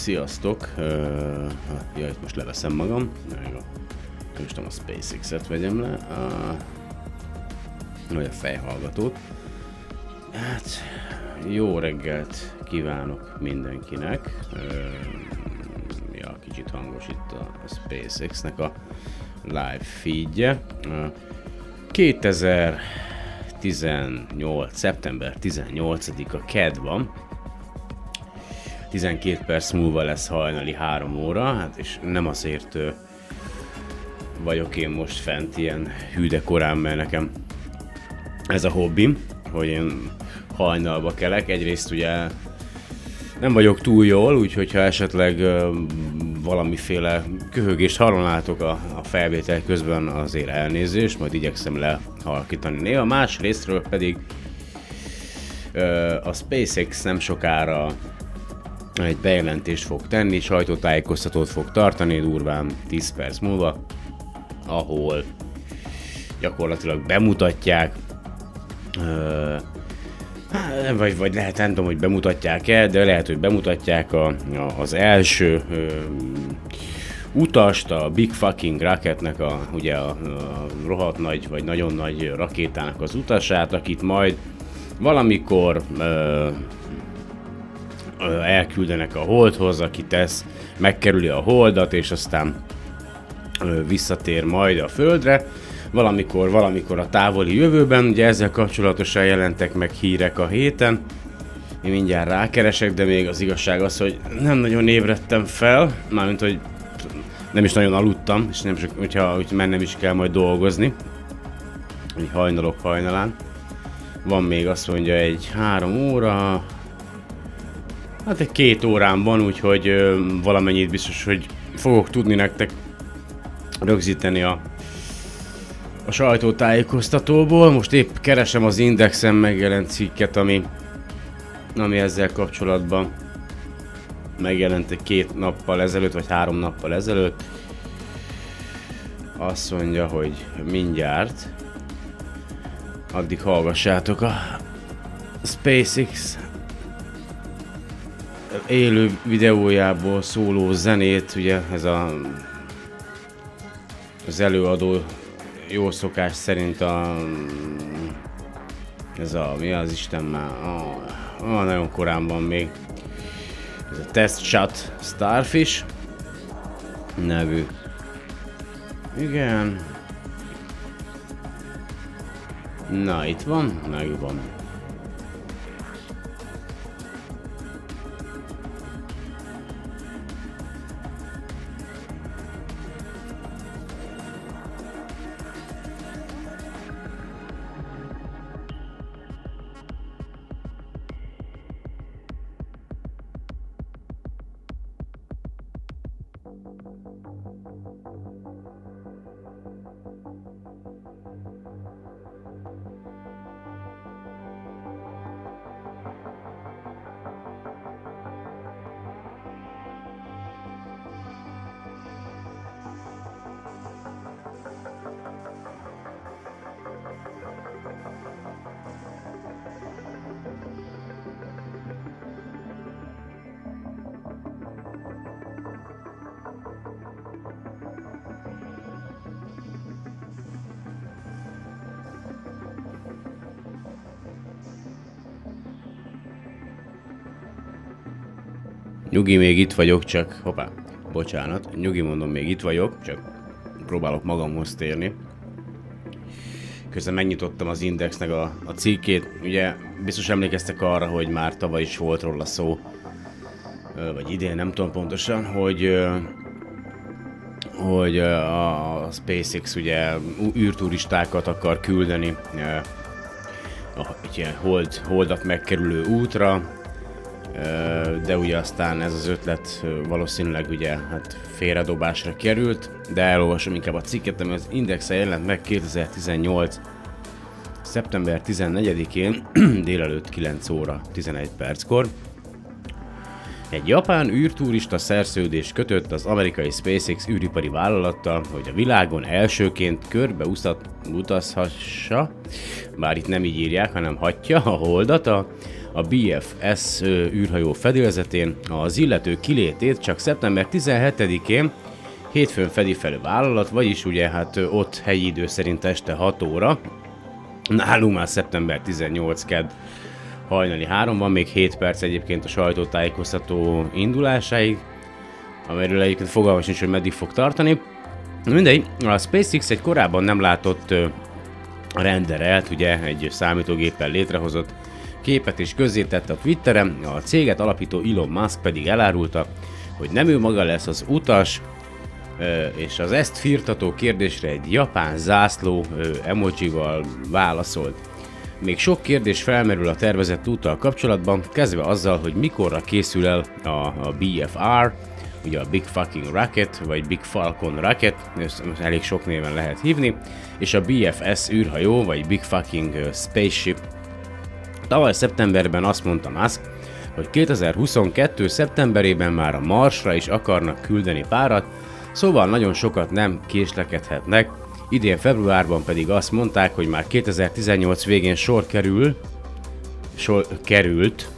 Sziasztok! Uh, ja, itt most leveszem magam, meg a, nem is tudom, a SpaceX-et vegyem le, uh, vagy a fejhallgatót. Hát, jó reggelt kívánok mindenkinek. Uh, ja, kicsit hangos itt a, SpaceX-nek a live feedje. Uh, 2018. szeptember 18-a KED van, 12 perc múlva lesz hajnali 3 óra, hát és nem azért vagyok én most fent ilyen hűde korán, mert nekem ez a hobbim, hogy én hajnalba kelek. Egyrészt ugye nem vagyok túl jól, úgyhogy ha esetleg valamiféle köhögést hallanátok a, a felvétel közben azért elnézést, majd igyekszem lehalkítani néha. Más részről pedig a SpaceX nem sokára egy bejelentést fog tenni, sajtótájékoztatót fog tartani durván 10 perc múlva, ahol gyakorlatilag bemutatják, ö, vagy, vagy lehet, nem tudom, hogy bemutatják-e, de lehet, hogy bemutatják a, a, az első ö, utast, a Big Fucking Rocketnek, a, ugye a, a rohadt nagy, vagy nagyon nagy rakétának az utasát, akit majd valamikor ö, elküldenek a holdhoz, aki tesz, megkerüli a holdat, és aztán visszatér majd a földre. Valamikor, valamikor a távoli jövőben, ugye ezzel kapcsolatosan jelentek meg hírek a héten. Én mindjárt rákeresek, de még az igazság az, hogy nem nagyon ébredtem fel, mármint, hogy nem is nagyon aludtam, és nem csak, hogyha hogy mennem is kell majd dolgozni. Így hajnalok hajnalán. Van még azt mondja egy három óra, Hát egy két órán van, úgyhogy ö, valamennyit biztos, hogy fogok tudni nektek rögzíteni a, a sajtótájékoztatóból. Most épp keresem az Indexen megjelent cikket, ami, ami ezzel kapcsolatban megjelent egy két nappal ezelőtt, vagy három nappal ezelőtt. Azt mondja, hogy mindjárt. Addig hallgassátok a SpaceX élő videójából szóló zenét, ugye ez a az előadó jó szokás szerint a ez a, mi az Isten már, ah, ah, nagyon korán van még, ez a Test Shot Starfish nevű. Igen. Na, itt van, megvan. Nyugi, még itt vagyok, csak... Hoppá, bocsánat. Nyugi, mondom, még itt vagyok, csak próbálok magamhoz térni. Közben megnyitottam az Indexnek a, a cikkét. Ugye biztos emlékeztek arra, hogy már tavaly is volt róla szó, vagy idén, nem tudom pontosan, hogy hogy a SpaceX ugye űrturistákat akar küldeni a ilyen hold, holdat megkerülő útra, de ugye aztán ez az ötlet valószínűleg ugye hát félredobásra került, de elolvasom inkább a cikket, ami az Indexe jelent meg 2018 szeptember 14-én délelőtt 9 óra 11 perckor. Egy japán űrturista szerződés kötött az amerikai SpaceX űripari vállalattal, hogy a világon elsőként körbe utazhassa, bár itt nem így írják, hanem hatja a holdat a a BFS űrhajó fedélzetén az illető kilétét csak szeptember 17-én hétfőn fedi fel a vállalat, vagyis ugye hát ott helyi idő szerint este 6 óra, nálunk már szeptember 18 kedd hajnali 3 van, még 7 perc egyébként a sajtótájékoztató indulásáig, amiről egyébként fogalmas nincs, hogy meddig fog tartani. Mindegy, a SpaceX egy korábban nem látott renderelt, ugye egy számítógéppel létrehozott képet is közzétette a Twitteren, a céget alapító Elon Musk pedig elárulta, hogy nem ő maga lesz az utas, és az ezt firtató kérdésre egy japán zászló emojival válaszolt. Még sok kérdés felmerül a tervezett úttal kapcsolatban, kezdve azzal, hogy mikorra készül el a, a BFR, ugye a Big Fucking Rocket, vagy Big Falcon Rocket, ezt elég sok néven lehet hívni, és a BFS űrhajó, vagy Big Fucking Spaceship. Tavaly szeptemberben azt mondta Musk, hogy 2022. szeptemberében már a Marsra is akarnak küldeni párat, szóval nagyon sokat nem késlekedhetnek, idén februárban pedig azt mondták, hogy már 2018 végén sor kerül, sor került,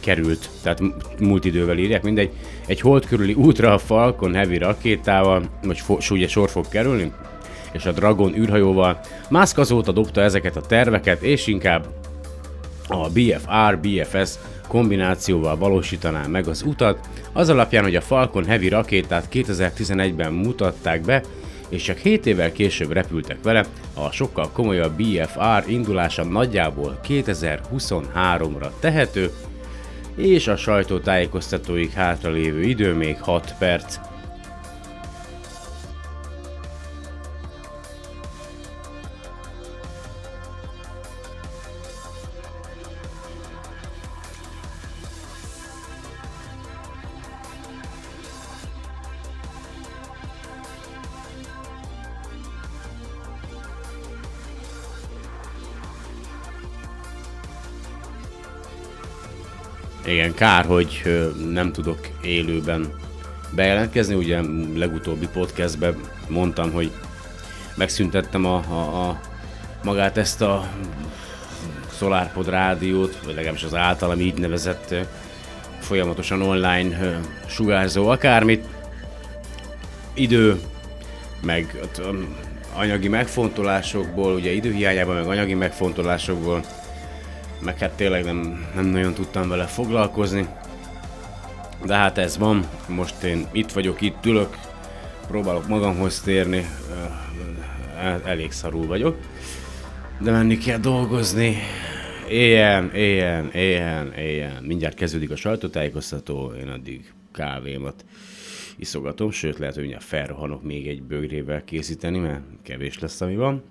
került, tehát múlt idővel írják, mindegy, egy hold körüli útra a Falcon Heavy rakétával, vagy fo- ugye sor fog kerülni, és a Dragon űrhajóval. Musk azóta dobta ezeket a terveket, és inkább a BFR, BFS kombinációval valósítaná meg az utat, az alapján, hogy a Falcon Heavy rakétát 2011-ben mutatták be, és csak 7 évvel később repültek vele, a sokkal komolyabb BFR indulása nagyjából 2023-ra tehető, és a sajtótájékoztatóig hátralévő idő még 6 perc. Igen, kár, hogy nem tudok élőben bejelentkezni. Ugye legutóbbi podcastben mondtam, hogy megszüntettem a, a, a magát ezt a SolarPod rádiót, vagy legalábbis az általam így nevezett folyamatosan online sugárzó akármit. Idő, meg anyagi megfontolásokból, ugye időhiányában, meg anyagi megfontolásokból meg hát tényleg nem, nem nagyon tudtam vele foglalkozni. De hát ez van, most én itt vagyok, itt ülök, próbálok magamhoz térni, elég szarul vagyok, de menni kell dolgozni. Éjjel, éjjel, éjjel, éjjel. Mindjárt kezdődik a sajtótájékoztató, én addig kávémat iszogatom, sőt lehet, hogy mindjárt felrohanok még egy bögrével készíteni, mert kevés lesz, ami van.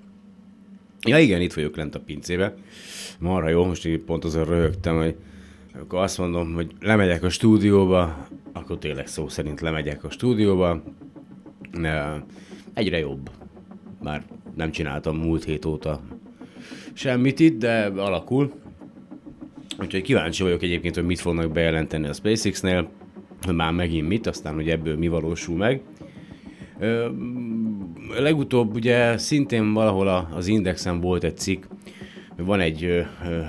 Ja igen, itt vagyok lent a pincébe. Marha jó, most így pont azon röhögtem, hogy akkor azt mondom, hogy lemegyek a stúdióba, akkor tényleg szó szerint lemegyek a stúdióba. Egyre jobb. Már nem csináltam múlt hét óta semmit itt, de alakul. Úgyhogy kíváncsi vagyok egyébként, hogy mit fognak bejelenteni a SpaceX-nél, már megint mit, aztán hogy ebből mi valósul meg legutóbb ugye szintén valahol a, az Indexen volt egy cikk, van egy ö, ö,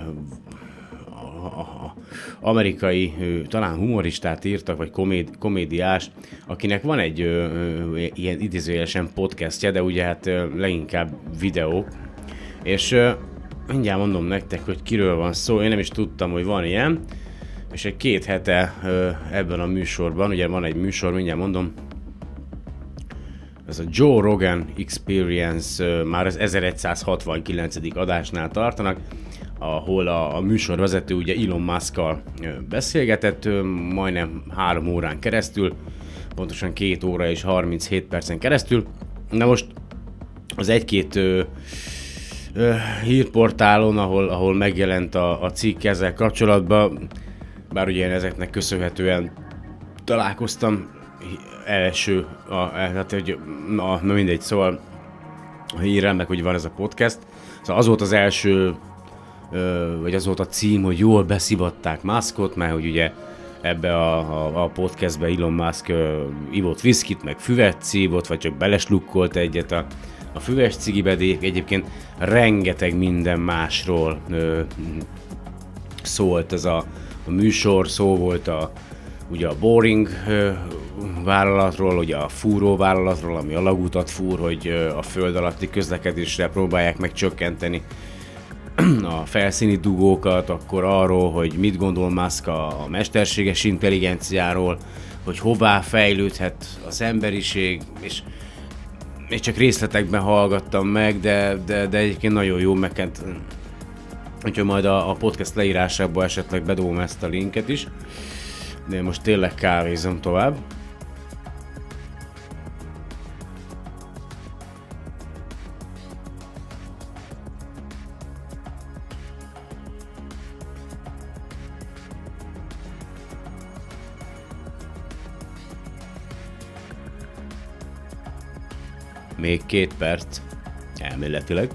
a, amerikai, talán humoristát írtak, vagy koméd, komédiás, akinek van egy ö, ö, ilyen idézőjelesen podcastje, de ugye hát ö, leginkább videó, és ö, mindjárt mondom nektek, hogy kiről van szó, én nem is tudtam, hogy van ilyen, és egy két hete ö, ebben a műsorban, ugye van egy műsor, mindjárt mondom, ez a Joe Rogan Experience már az 1169. adásnál tartanak, ahol a, a műsorvezető ugye Elon musk beszélgetett majdnem három órán keresztül, pontosan két óra és 37 percen keresztül. Na most az egy-két ö, ö, hírportálon, ahol, ahol megjelent a, a cikk ezzel kapcsolatban, bár ugye én ezeknek köszönhetően találkoztam első, hát hogy na, na mindegy, szóval hírem meg, hogy van ez a podcast. Szóval az volt az első, vagy az volt a cím, hogy jól beszivatták Muskot, mert hogy ugye ebbe a, a, a podcastbe Elon Musk uh, ivott viszkit, meg füvet szívott, vagy csak beleslukkolt egyet a, a füves cigibe, de egyébként rengeteg minden másról uh, szólt ez a, a műsor, szó volt a, ugye a Boring vállalatról, ugye a fúró vállalatról, ami a lagutat fúr, hogy a föld alatti közlekedésre próbálják meg csökkenteni a felszíni dugókat, akkor arról, hogy mit gondol Musk a, mesterséges intelligenciáról, hogy hová fejlődhet az emberiség, és még csak részletekben hallgattam meg, de, de, de egyébként nagyon jó, meg hát, úgyhogy majd a, a podcast leírásába esetleg bedobom ezt a linket is. De most tényleg kávézom tovább. Még két perc, elméletileg.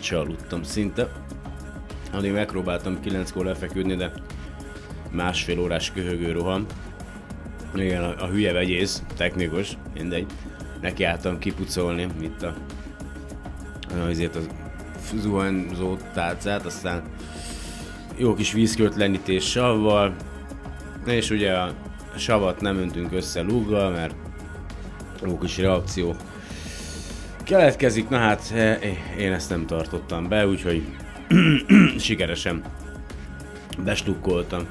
Semennyit se aludtam szinte. Addig megpróbáltam 9-kor lefeküdni, de másfél órás köhögő roham. Igen, a, a hülye vegyész, technikus, mindegy. Neki álltam kipucolni itt a, azért a zuhanyzó tálcát, aztán jó kis vízkölt savval, és ugye a savat nem öntünk össze lúggal, mert jó kis reakció keletkezik, na hát eh, én ezt nem tartottam be, úgyhogy sikeresen bestukkoltam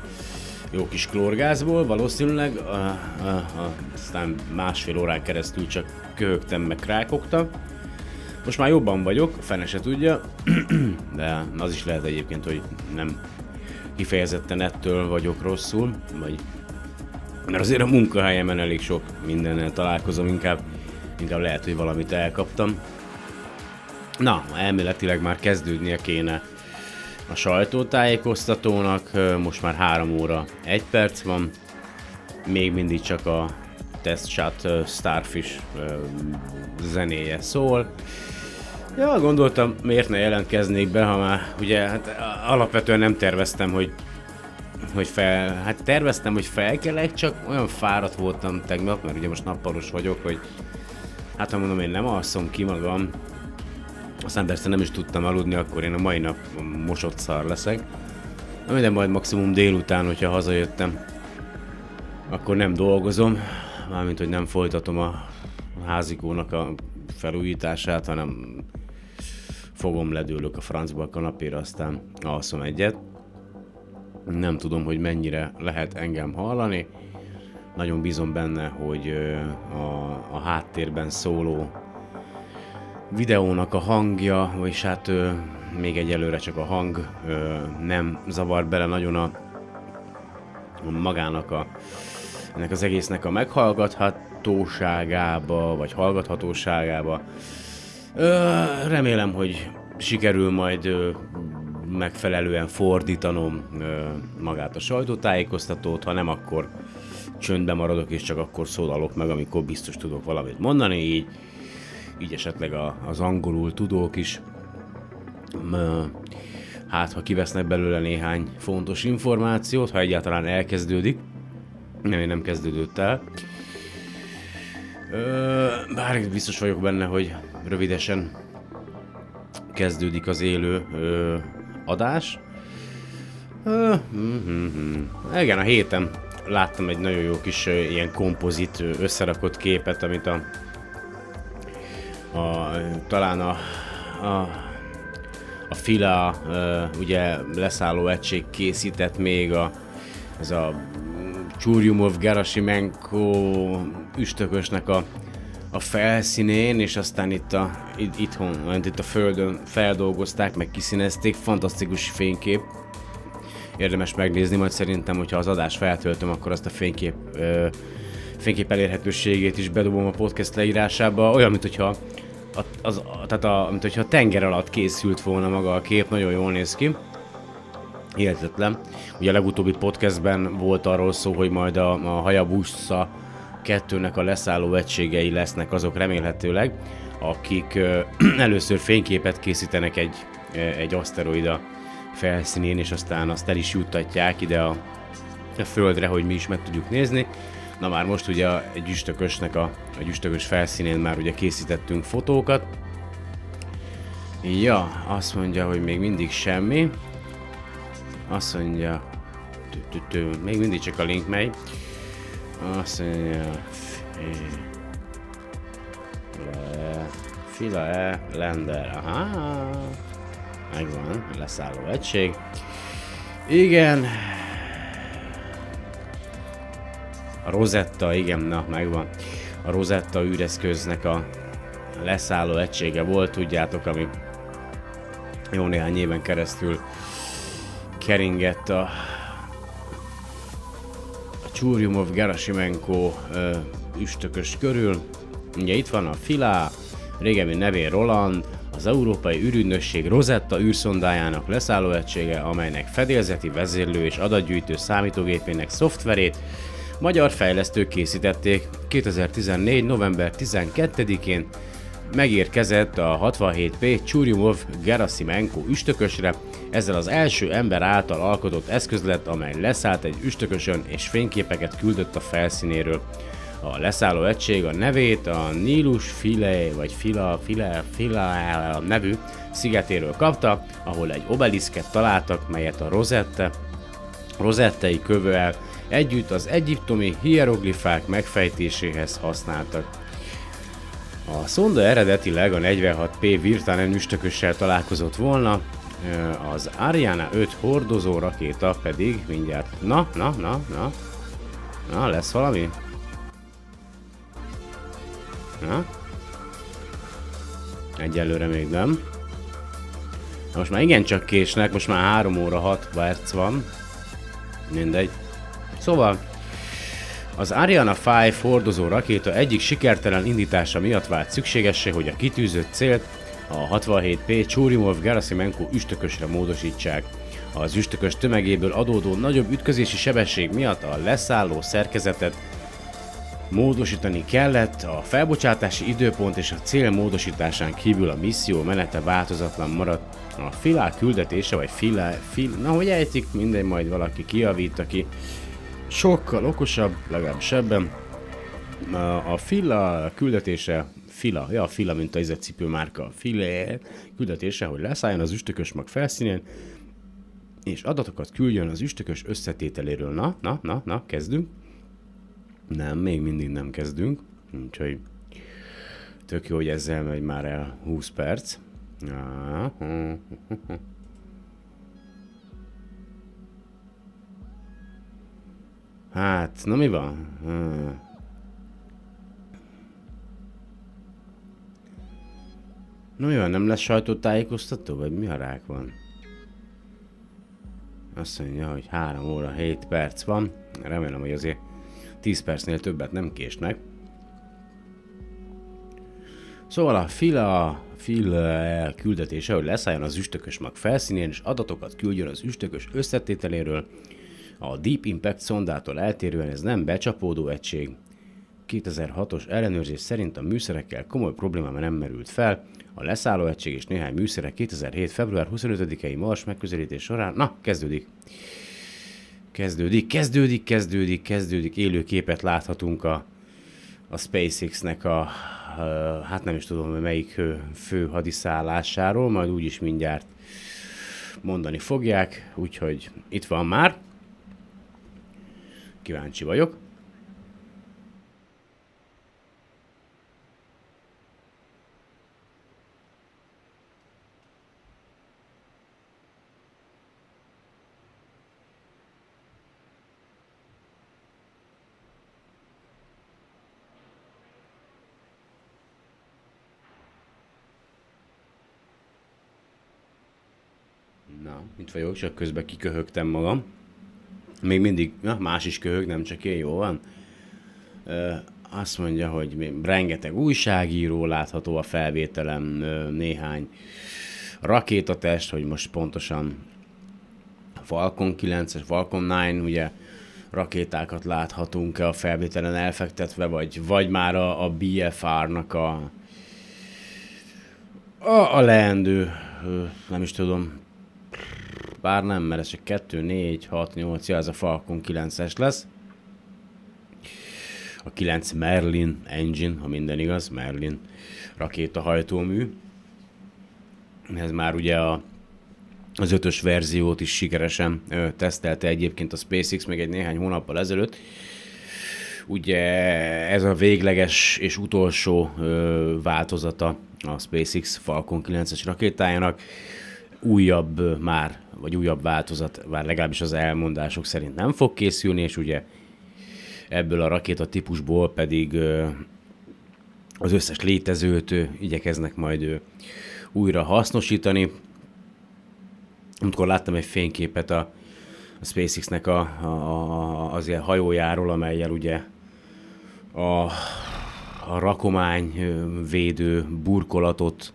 jó kis klórgázból, valószínűleg, a, a, a, aztán másfél órán keresztül csak köhögtem, meg rákogtam. Most már jobban vagyok, fene se tudja, de az is lehet egyébként, hogy nem kifejezetten ettől vagyok rosszul, vagy mert azért a munkahelyemen elég sok mindennel találkozom, inkább inkább lehet, hogy valamit elkaptam. Na, elméletileg már kezdődnie kéne a sajtótájékoztatónak, most már 3 óra 1 perc van, még mindig csak a Test Shot Starfish zenéje szól. Ja, gondoltam, miért ne jelentkeznék be, ha már ugye hát alapvetően nem terveztem, hogy hogy fel, hát terveztem, hogy felkelek, csak olyan fáradt voltam tegnap, mert ugye most nappalos vagyok, hogy Hát ha mondom, én nem alszom ki magam, aztán persze nem is tudtam aludni, akkor én a mai nap mosott szar leszek. Na minden majd maximum délután, hogyha hazajöttem, akkor nem dolgozom, mármint, hogy nem folytatom a házikónak a felújítását, hanem fogom, ledőlök a francba a kanapéra, aztán alszom egyet. Nem tudom, hogy mennyire lehet engem hallani, nagyon bízom benne, hogy a, a háttérben szóló videónak a hangja, vagyis hát még egyelőre csak a hang nem zavar bele nagyon a, magának a ennek az egésznek a meghallgathatóságába, vagy hallgathatóságába. remélem, hogy sikerül majd megfelelően fordítanom magát a sajtótájékoztatót, ha nem, akkor csöndben maradok, és csak akkor szólalok meg, amikor biztos tudok valamit mondani, így így esetleg a, az angolul tudók is hát ha kivesznek belőle néhány fontos információt, ha egyáltalán elkezdődik. Nem, nem kezdődött el. bár biztos vagyok benne, hogy rövidesen kezdődik az élő ö, adás. Ö, mm-hmm. Igen, a héten láttam egy nagyon jó kis ilyen kompozit összerakott képet, amit a, a talán a, a a Fila ugye leszálló egység készített még a, ez a Csúrjumov Gerasimenko üstökösnek a, a felszínén, és aztán itt a, itt, itthon, itt a földön feldolgozták, meg kiszínezték, fantasztikus fénykép. Érdemes megnézni, majd szerintem, hogyha az adás feltöltöm, akkor azt a fénykép, ö, fénykép elérhetőségét is bedobom a podcast leírásába. Olyan, mint hogyha a, az, tehát a, mint hogyha a tenger alatt készült volna maga a kép, nagyon jól néz ki. Hihetetlen. Ugye a legutóbbi podcastben volt arról szó, hogy majd a, a Hayabusa kettőnek a leszálló egységei lesznek azok remélhetőleg, akik ö, először fényképet készítenek egy, egy aszteroida felszínén, és aztán azt el is juttatják ide a, a Földre, hogy mi is meg tudjuk nézni. Na már most ugye egy üstökösnek a, egy üstökös felszínén már ugye készítettünk fotókat. Ja, azt mondja, hogy még mindig semmi. Azt mondja, még mindig csak a link megy. Azt mondja, Fila E, Lender, aha. Megvan, leszálló egység. Igen, A Rosetta, igen, na megvan. A Rosetta űreszköznek a leszálló egysége volt, tudjátok, ami jó néhány éven keresztül keringett a, a Csúrjumov Gerasimenko üstökös körül. Ugye itt van a Filá, régebbi nevén Roland, az Európai űrügynökség Rosetta űrszondájának leszálló egysége, amelynek fedélzeti vezérlő és adatgyűjtő számítógépének szoftverét magyar fejlesztők készítették 2014. november 12-én megérkezett a 67P Churyumov Gerasimenko üstökösre, ezzel az első ember által alkotott eszköz lett, amely leszállt egy üstökösön és fényképeket küldött a felszínéről. A leszálló egység a nevét a Nílus File vagy Fila, File, Fila nevű szigetéről kapta, ahol egy obeliszket találtak, melyet a Rosette, rosettei kövőel együtt az egyiptomi hieroglifák megfejtéséhez használtak. A szonda eredetileg a 46P Virtanen üstökössel találkozott volna, az Ariana 5 hordozó rakéta pedig mindjárt... Na, na, na, na. Na, lesz valami? Na? Egyelőre még nem. Most már igencsak késnek, most már 3 óra 6 perc van. Mindegy. Szóval az Ariana 5 hordozó rakéta egyik sikertelen indítása miatt vált szükségessé, hogy a kitűzött célt a 67P Churyumov Gerasimenko üstökösre módosítsák. Az üstökös tömegéből adódó nagyobb ütközési sebesség miatt a leszálló szerkezetet módosítani kellett, a felbocsátási időpont és a cél módosításán kívül a misszió menete változatlan maradt. A filá küldetése, vagy filá, fil, na hogy ejtik, minden majd valaki kiavít, aki sokkal okosabb, legalábbis ebben. A Fila küldetése, Fila, ja, Fila, mint a cipőmárka, Fila küldetése, hogy leszálljon az üstökös mag felszínén, és adatokat küldjön az üstökös összetételéről. Na, na, na, na, kezdünk. Nem, még mindig nem kezdünk, úgyhogy tök jó, hogy ezzel megy már el 20 perc. Hát, na mi van? Na mi van, nem lesz sajtótájékoztató, vagy mi a rák van? Azt mondja, hogy 3 óra 7 perc van. Remélem, hogy azért 10 percnél többet nem késnek. Szóval a fila, fila küldetése, hogy leszálljon az üstökös mag felszínén, és adatokat küldjön az üstökös összetételéről, a Deep Impact szondától eltérően ez nem becsapódó egység, 2006-os ellenőrzés szerint a műszerekkel komoly probléma nem merült fel. A leszállóegység és néhány műszerek 2007. február 25-i Mars megközelítés során... Na, kezdődik. Kezdődik, kezdődik, kezdődik, kezdődik. Élő képet láthatunk a, a SpaceX-nek a, a, hát nem is tudom, melyik fő hadiszállásáról, majd úgyis mindjárt mondani fogják, úgyhogy itt van már. Kíváncsi vagyok. Na, itt vagyok, csak közben kiköhögtem magam. Még mindig, na, más is köhög, nem csak én, jó van? Ö, azt mondja, hogy rengeteg újságíró látható a felvételem, néhány rakétatest, hogy most pontosan Falcon 9-es, Falcon 9, ugye rakétákat láthatunk a felvételen elfektetve, vagy, vagy már a, a BFR-nak a, a, a leendő, nem is tudom, bár nem, mert ez csak 2, 4, 6, 8, ja, ez a Falcon 9-es lesz. A 9 Merlin engine, ha minden igaz, Merlin rakétahajtómű. Ez már ugye a, az ötös verziót is sikeresen ö, tesztelte egyébként a SpaceX még egy néhány hónappal ezelőtt. Ugye ez a végleges és utolsó ö, változata a SpaceX Falcon 9-es rakétájának újabb már, vagy újabb változat, már legalábbis az elmondások szerint nem fog készülni, és ugye ebből a rakéta típusból pedig az összes létezőt igyekeznek majd újra hasznosítani. Amikor láttam egy fényképet a, a SpaceX-nek a, a, az ilyen hajójáról, amelyel ugye a, a rakomány védő burkolatot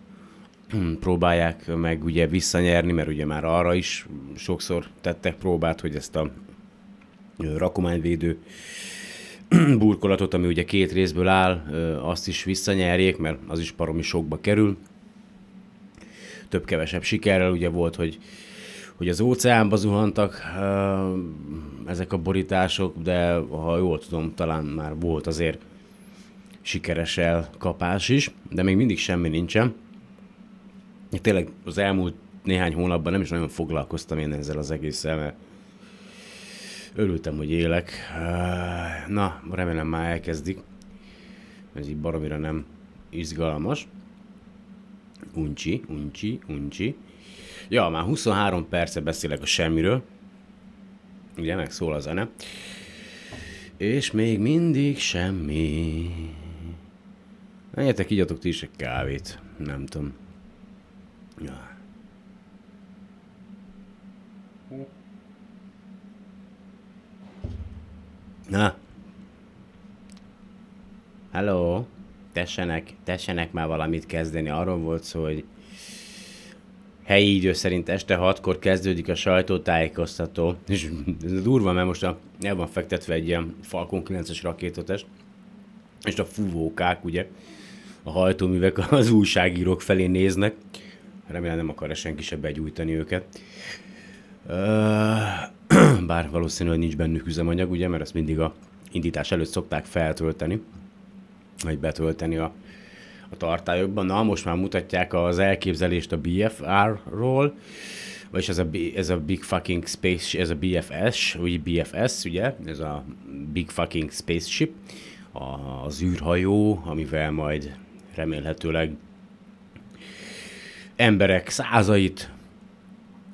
próbálják meg ugye visszanyerni, mert ugye már arra is sokszor tettek próbát, hogy ezt a rakományvédő burkolatot, ami ugye két részből áll, azt is visszanyerjék, mert az is paromi sokba kerül. Több-kevesebb sikerrel ugye volt, hogy, hogy az óceánba zuhantak ezek a borítások, de ha jól tudom, talán már volt azért sikeres elkapás is, de még mindig semmi nincsen tényleg az elmúlt néhány hónapban nem is nagyon foglalkoztam én ezzel az egésszel, mert örültem, hogy élek. Na, remélem már elkezdik. Ez így baromira nem izgalmas. Uncsi, uncsi, uncsi. Ja, már 23 perce beszélek a semmiről. Ugye, meg szól a zene. És még mindig semmi. Menjetek, igyatok ti is egy kávét. Nem tudom. Ja. Na. Hello. Tessenek, tessenek már valamit kezdeni. Arról volt szó, hogy helyi idő szerint este hatkor kezdődik a sajtótájékoztató, és ez durva, mert most a, el van fektetve egy ilyen Falcon 9-es rakétotest, és a fúvókák, ugye, a hajtóművek az újságírók felé néznek, Remélem nem akar senki se begyújtani őket. Bár valószínűleg nincs bennük üzemanyag, ugye, mert ezt mindig a indítás előtt szokták feltölteni, vagy betölteni a, a tartályokban. Na, most már mutatják az elképzelést a BFR-ról, vagyis ez a, ez a Big Fucking Space, ez a BFS, úgy BFS, ugye, ez a Big Fucking Spaceship, az űrhajó, amivel majd remélhetőleg emberek százait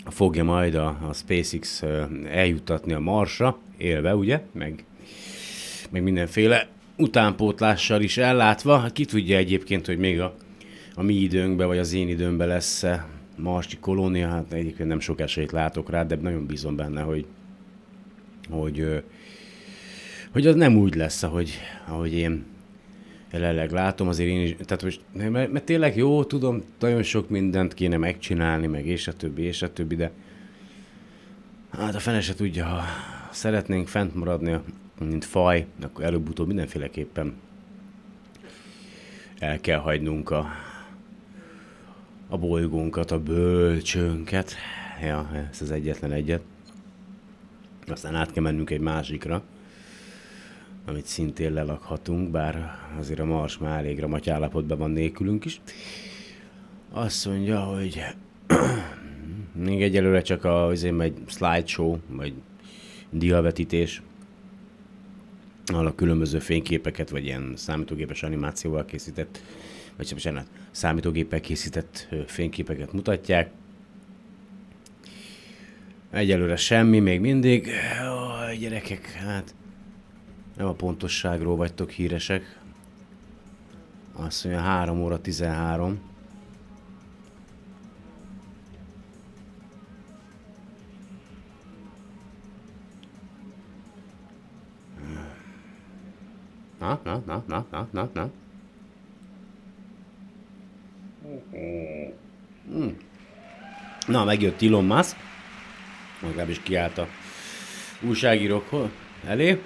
fogja majd a, a SpaceX eljuttatni a Marsra, élve, ugye, meg, meg mindenféle utánpótlással is ellátva. Ki tudja egyébként, hogy még a, a mi időnkben, vagy az én időmben lesz marsi kolónia, hát egyébként nem sok esélyt látok rá, de nagyon bízom benne, hogy, hogy, hogy az nem úgy lesz, ahogy, ahogy én jelenleg látom, azért én is, tehát most, mert, mert tényleg jó, tudom, nagyon sok mindent kéne megcsinálni, meg és a többi, és a többi, de hát a fene se tudja, ha szeretnénk fent maradni, mint faj, akkor előbb-utóbb mindenféleképpen el kell hagynunk a, a bolygónkat, a bölcsőnket. Ja, ez az egyetlen egyet. Aztán át kell mennünk egy másikra, amit szintén lelakhatunk, bár azért a Mars már elég ramaty állapotban van nélkülünk is. Azt mondja, hogy még egyelőre csak a, azért egy slideshow, vagy diavetítés, ahol a különböző fényképeket, vagy ilyen számítógépes animációval készített, vagy bocsánat, számítógéppel készített fényképeket mutatják. Egyelőre semmi, még mindig. Ó, gyerekek, hát nem a pontosságról vagytok híresek. Azt mondja 3 óra 13. Na, na, na, na, na, na, na. Hmm. Na, megjött Elon Musk. Legalábbis kiállt a újságírók elé.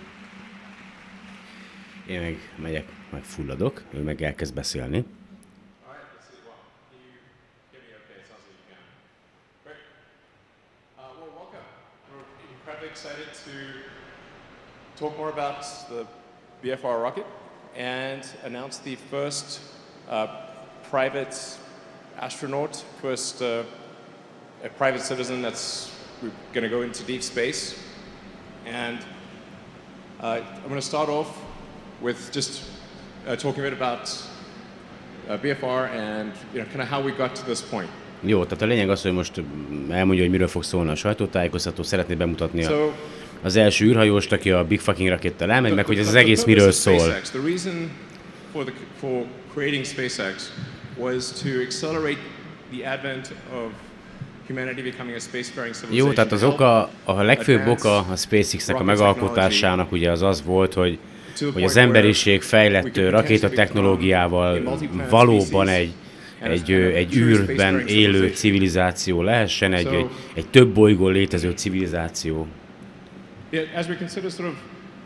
Én meg megyek, meg fulladok, ő meg elkezd beszélni. excited to talk more about the BFR rocket and announce the first uh, private astronaut, first uh, a private citizen that's going to go into deep space. And uh, I'm going to start off with just uh, talking a bit about uh, BFR and you know, kind of how we got to this point. Jó, tehát a lényeg az, hogy most elmondja, hogy miről fog szólni a sajtótájékoztató, szeretné bemutatni a so, az első űrhajóst, aki a Big Fucking rakéttel elmegy, meg hogy ez az egész miről szól. The reason for, the, for creating SpaceX was to accelerate the advent of jó, tehát az oka, a legfőbb oka a SpaceX-nek a megalkotásának ugye az az volt, hogy, hogy az emberiség fejlett rakétatechnológiával valóban egy, egy, egy űrben élő civilizáció lehessen, egy, egy, egy több bolygón létező civilizáció. As we consider sort of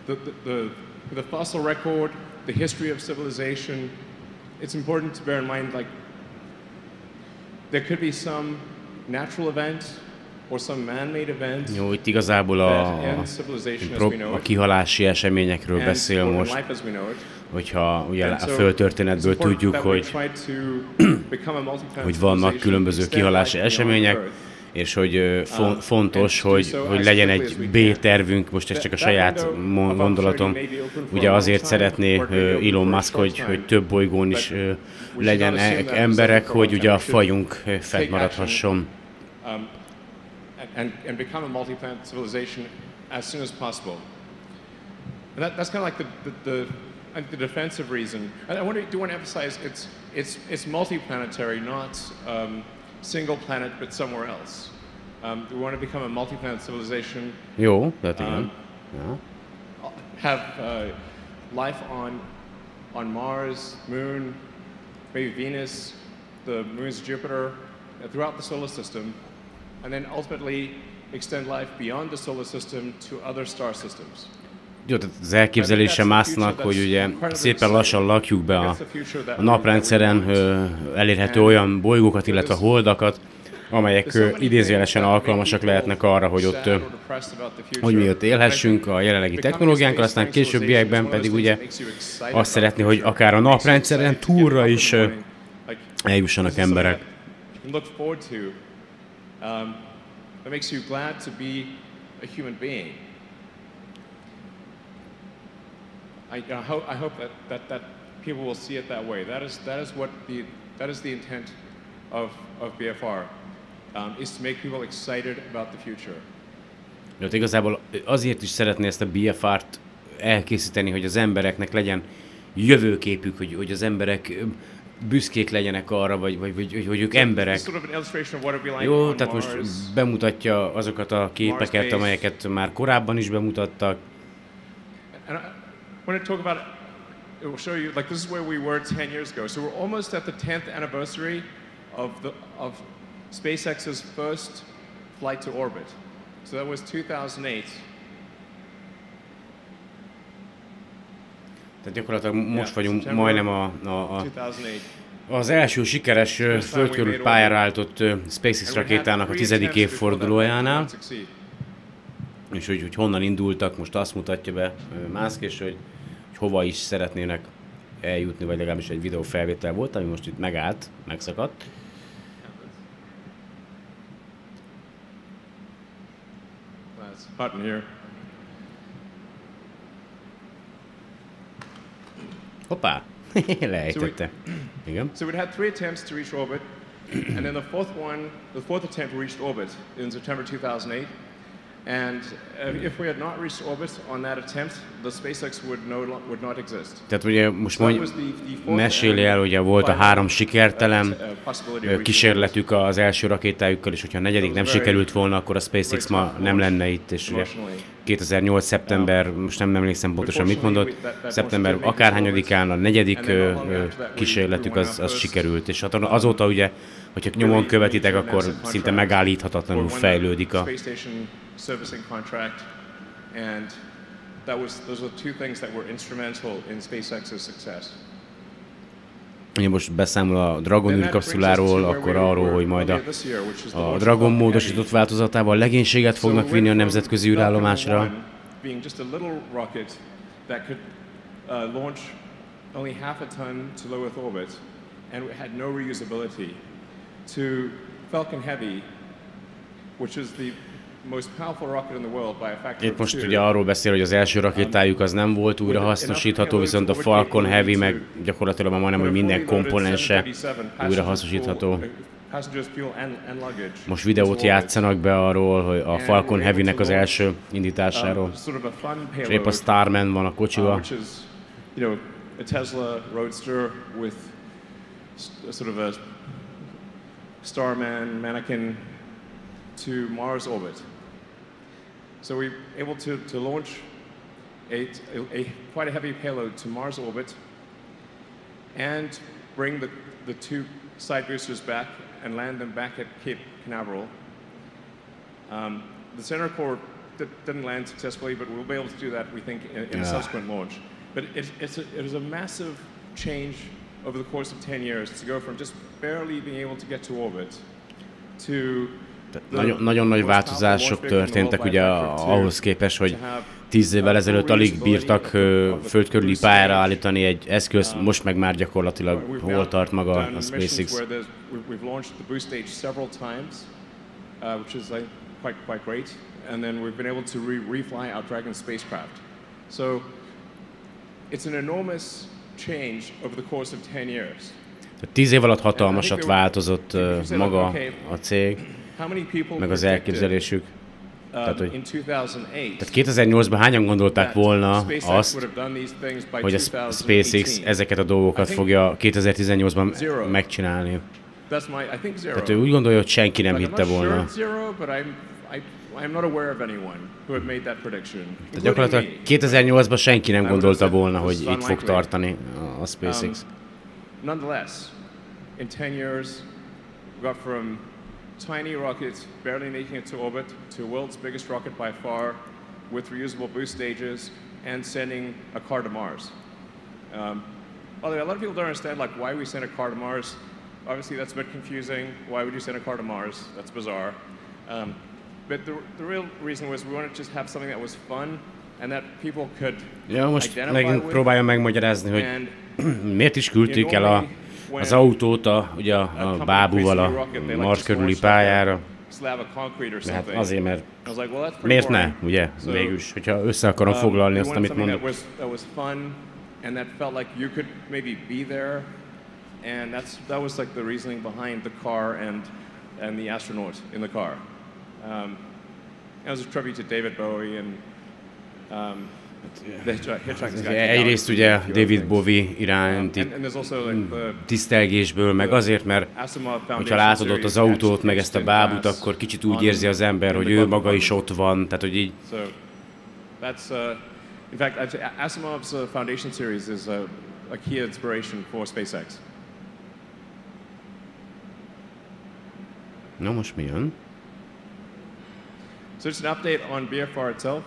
the, the, the fossil record, the history of civilization, it's important to bear in mind like there could be some natural event Jó, itt igazából a, a, kihalási eseményekről beszél most, hogyha ugye a földtörténetből tudjuk, hogy, hogy vannak különböző kihalási események, és hogy fo- fontos, hogy, hogy legyen egy B-tervünk, most ez csak a saját gondolatom, ugye azért szeretné Elon Musk, hogy, hogy több bolygón is legyen emberek, hogy ugye a fajunk fennmaradhasson. And, and become a multi-planet civilization as soon as possible. And that, that's kind of like the, the, the, the, defensive reason. And I to, do want to emphasize it's, it's, it's multi-planetary, not um, single planet, but somewhere else. Um, we want to become a multi-planet civilization. Jo, that um, yeah. Have uh, life on, on Mars, Moon, maybe Venus, the moons of Jupiter, uh, throughout the solar system, and then ultimately extend life beyond the solar system to other star systems. Jó, tehát az elképzelése másznak, hogy ugye szépen lassan lakjuk be a, a naprendszeren ö, elérhető olyan bolygókat, illetve holdakat, amelyek ö, idézőjelesen alkalmasak lehetnek arra, hogy ott, ö, hogy mi ott élhessünk a jelenlegi technológiánkkal, aztán későbbiekben pedig ugye azt szeretné, hogy akár a naprendszeren túlra is ö, eljussanak emberek. Um, that makes you glad to be a human being. I, I, hope, I hope that, that, that people will see it that way. That is, that is, what the, that is the intent of, of BFR, um, is to make people excited about the future. De igazából azért is szeretné ezt a BFR-t elkészíteni, hogy az embereknek legyen jövőképük, hogy, hogy az emberek büszkék legyenek arra, vagy, vagy, vagy hogy ők emberek. Jó, tehát most bemutatja azokat a képeket, amelyeket már korábban is bemutattak. It will show you, like this is where we were 10 years ago. So we're almost at the 10th anniversary of, the, of SpaceX's first flight to orbit. So that was 2008. Tehát gyakorlatilag most vagyunk September majdnem a, a, a 2008. Az első sikeres földkörül pályára állított ö, SpaceX rakétának a tizedik évfordulójánál, és hogy, hogy honnan indultak, most azt mutatja be Musk, és hogy, hogy hova is szeretnének eljutni, vagy legalábbis egy videó felvétel volt, ami most itt megállt, megszakadt. That's hot Hoppá! Lejtette. Igen. So we'd had three attempts to reach orbit, and then the fourth one, the fourth attempt reached orbit in September 2008. Tehát ugye most mondj, meséli el, ugye volt a három uh, sikertelen uh, reaching kísérletük az első rakétájukkal, és hogyha a negyedik nem sikerült volna, akkor a SpaceX ma nem lenne itt, és ugye 2008. szeptember, most nem emlékszem pontosan mit mondott, szeptember akárhányadikán a negyedik kísérletük az, az sikerült, és azóta ugye, hogyha nyomon követitek, akkor szinte megállíthatatlanul fejlődik a, servicing contract, and that was those were two things that were instrumental in SpaceX's success. ugye most beszámol a Dragon űrkapszuláról, akkor arról, hogy majd a, a Dragon módosított Heavy. változatában legénységet fognak vinni a nemzetközi űrállomásra. 1 being just a little rocket that could launch only half a ton to low Earth orbit and it had no reusability to Falcon Heavy, which is the Itt most ugye arról beszél, hogy az első rakétájuk az nem volt újra hasznosítható, viszont a Falcon Heavy meg gyakorlatilag már majdnem, hogy minden komponense újra hasznosítható. Most videót játszanak be arról, hogy a Falcon Heavy-nek az első indításáról. És épp a Starman van a uh, kocsival. a Tesla Roadster with sort of a Starman mannequin to Mars orbit. So we were able to, to launch a, a, a quite a heavy payload to Mars orbit and bring the, the two side boosters back and land them back at Cape Canaveral. Um, the center core di- didn't land successfully, but we'll be able to do that, we think, in, in Yeah. a subsequent launch. But it, it's a, it was a massive change over the course of 10 years to go from just barely being able to get to orbit to Nagyon, nagyon nagy változások történtek ugye ahhoz képest, hogy tíz évvel uh, ezelőtt alig bírtak the földkörüli pályára állítani egy eszközt, most meg már gyakorlatilag hol tart maga a SpaceX. Uh, quite, quite great. And then we've been able to re- refly our Dragon spacecraft. So it's an enormous change over the course of 10 years. Tehát tíz év alatt hatalmasat változott ö, maga a cég, meg az elképzelésük. um, tehát, hogy- in 2008 Tehát 2008-ban hányan gondolták volna SpaceX azt, hogy a 2018? SpaceX ezeket a dolgokat fogja 2018-ban zero. megcsinálni. Tehát ő úgy gondolja, hogy senki nem hitte volna. Tehát gyakorlatilag me. 2008-ban senki nem gondolta volna, hogy itt fog tartani a SpaceX. Um, nonetheless, in 10 years, got from tiny rocket, barely making it to orbit, to world's biggest rocket by far, with reusable boost stages, and sending a car to Mars. Um, by the way, a lot of people don't understand like why we sent a car to Mars. Obviously, that's a bit confusing. Why would you send a car to Mars? That's bizarre. Um, but the, the real reason was we wanted to just have something that was fun and that people could Ja, most identify megint with. próbálja megmagyarázni, hogy and miért is küldték el a, az autót a, ugye a, a bábúval a Mars körüli pályára. De hát azért, mert miért ne, ugye, végülis, hogyha össze akarom um, foglalni azt, amit mondok. And that felt like you could maybe be there. And that's, that was like the reasoning behind the car and, and the astronaut in the car. Um, it was a tribute to David Bowie and um, Egyrészt ugye a David. Bowie iránti the tisztelgésből, meg azért, mert hogyha látod ott az autót, meg ezt a bábút, akkor kicsit úgy érzi az ember, hogy ő maga is ott van, tehát hogy így uh, in fact, I'd- Asimov's uh, Foundation series is uh, a key inspiration for SpaceX. Na most mi jön? So just an update on BFR itself.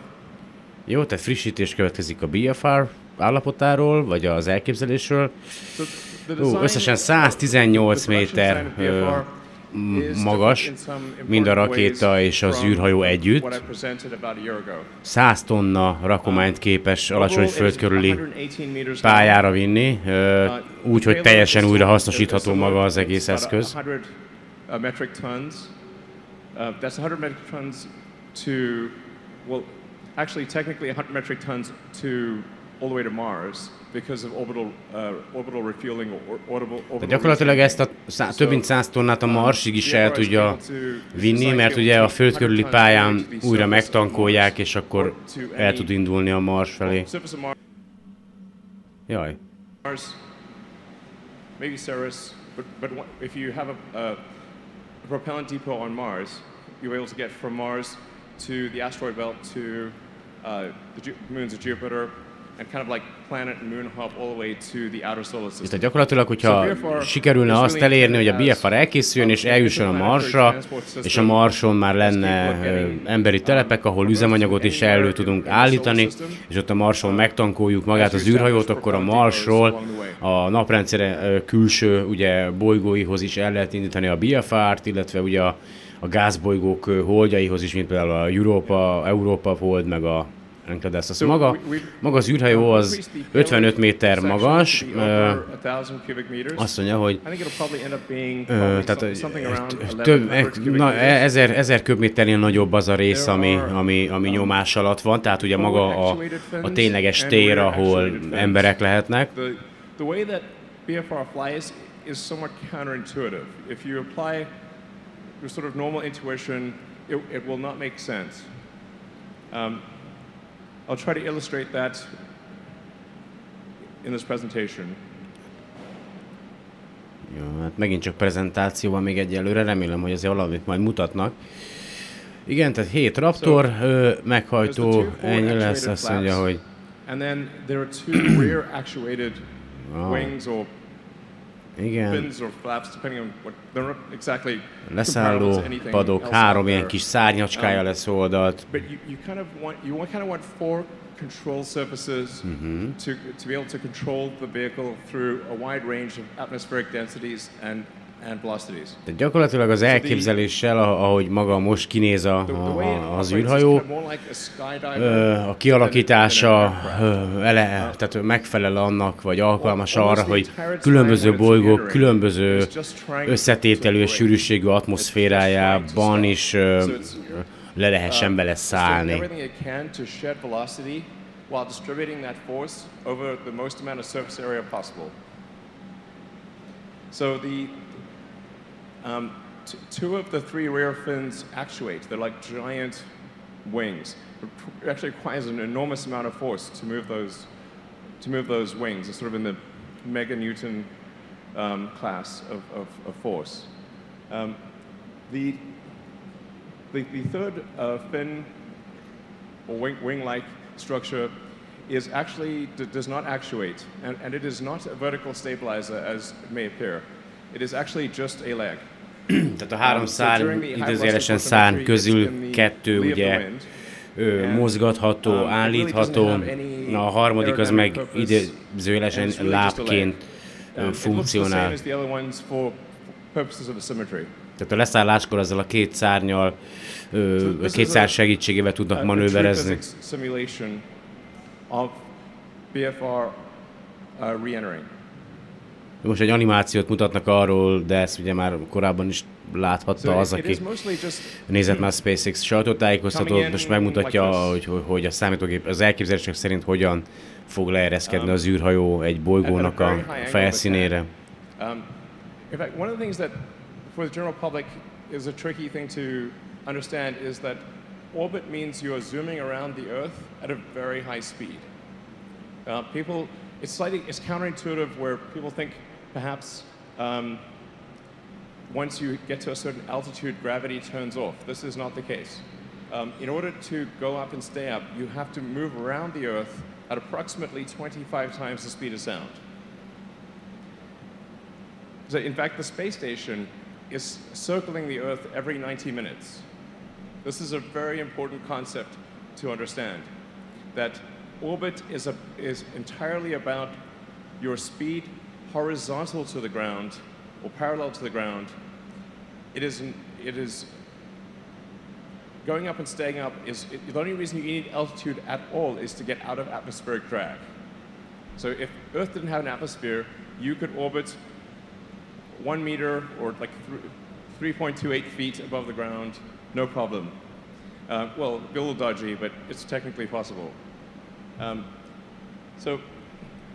Jó, tehát frissítés következik a BFR állapotáról, vagy az elképzelésről. Design- összesen the 118 production méter ö, magas, mind a rakéta és az űrhajó együtt. presented about a year ago. 100 tonna rakományt képes alacsony föld körüli 118 meters long. pályára vinni, Uh, úgy, hogy payload teljesen újra hasznosítható maga az egész eszköz. 100 uh. Uh, that's 100 metric tons to, well, actually technically 100 metric tons to all the way to Mars because of orbital, uh, orbital refueling or orbital, orbital Tehát gyakorlatilag ezt a refueling. szá, több mint 100 tonnát a Um, Marsig is el tudja vinni, mert ugye a föld körüli 100 pályán újra megtankolják, és akkor el tud indulni a Mars felé. Mars, Jaj. Mars, maybe Ceres, but, but if you have a, a propellant depot on Mars, you're able to get from Mars to the asteroid belt to uh, the moons of Jupiter, and kind of like planet and moon hop all the way to the outer solar system. Tehát gyakorlatilag, hogyha sikerülne azt elérni, hogy a BFR elkészüljön és eljusson a Marsra, és a Marson már lenne getting, emberi um, telepek, ahol üzemanyagot is elő tudunk állítani, és ott a Marson megtankoljuk magát az űrhajót, akkor a Marsról a naprendszer ö, külső ugye, bolygóihoz is el lehet indítani a BFR-t, illetve ugye a, a gázbolygók holdjaihoz is, mint például a Europa, Europa Hold, meg a Enceladus. Maga, maga az űrhajó az 55 méter magas, azt mondja, hogy tehát több, 1100 cubic na, meters. ezer, ezer köbméternél nagyobb az a rész, ami, ami, ami um, nyomás alatt van, tehát ugye maga a, a tényleges tér, ahol emberek lehetnek. BFR flies is somewhat counterintuitive. If you apply your sort of normal intuition, it, it will not make sense. Um, I'll try to illustrate that in this presentation. Jó, hát megint csak prezentáció van még egyelőre, remélem, hogy azért valamit majd mutatnak. Igen, tehát 7 Raptor, ö, the meghajtó, ennyi lesz, azt mondja, hogy And then there are two rear actuated Wow. wings or igen, fins or flaps, depending on what they're not exactly leszálló padok, három ilyen kis szárnyacskája Um, lesz oldalt. But you, you kind of want you want, kind of want four control surfaces Mm-hmm. to, to be able to control the vehicle through a wide range of atmospheric densities and. Tehát gyakorlatilag az elképzeléssel, ah- ahogy maga most kinéz a, a, az űrhajó, a kialakítása ele, tehát megfelel annak, vagy alkalmas arra, hogy különböző bolygók különböző összetételű és sűrűségű atmoszférájában is le lehessen um, doing szállni. while distributing that force over the most amount of surface area possible. So the um, t- two of the three rear fins actuate. They're like giant wings. It actually requires an enormous amount of force to move those to move those wings. It's sort of in the meganewton um, class of, of, of force. Um, the the, the third uh, fin or wing, wing-like structure is actually d- does not actuate, and, and it is not a vertical stabilizer as it may appear. It is actually just a leg. Tehát a három szárny, velocity szárny közül kettő ugye mozgatható, um, really állítható, any a harmadik az meg leg. lábként Um, funkcionál. Tehát a leszálláskor ezzel a két szárnyal, a két szár segítségével tudnak true manőverezni. BFR uh, re-entering. Most egy animációt mutatnak arról, de ezt ugye már korábban is láthatta az, aki nézett már SpaceX sajtótájékoztatót, most megmutatja, hogy, hogy, a számítógép az elképzelések szerint hogyan fog leereszkedni az űrhajó egy bolygónak a felszínére. Um, in fact, one of the things that for the general public is a tricky thing to understand is that orbit means you are zooming around the Earth at a very high speed. Uh, people, it's slightly, it's counterintuitive where people think perhaps um, once you get to a certain altitude, gravity turns off. This is not the case. Um, in order to go up and stay up, you have to move around the Earth at approximately 25 times the speed of sound. So in fact, the space station is circling the Earth every 90 minutes. This is a very important concept to understand. That orbit is, a, is entirely about your speed horizontal to the ground or parallel to the ground. it is, it is going up and staying up is it, the only reason you need altitude at all is to get out of atmospheric drag. So if Earth didn't have an atmosphere, you could orbit one meter or like thr 3.28 feet above the ground, no problem. Uh, well, a little dodgy, but it's technically possible. Um, so,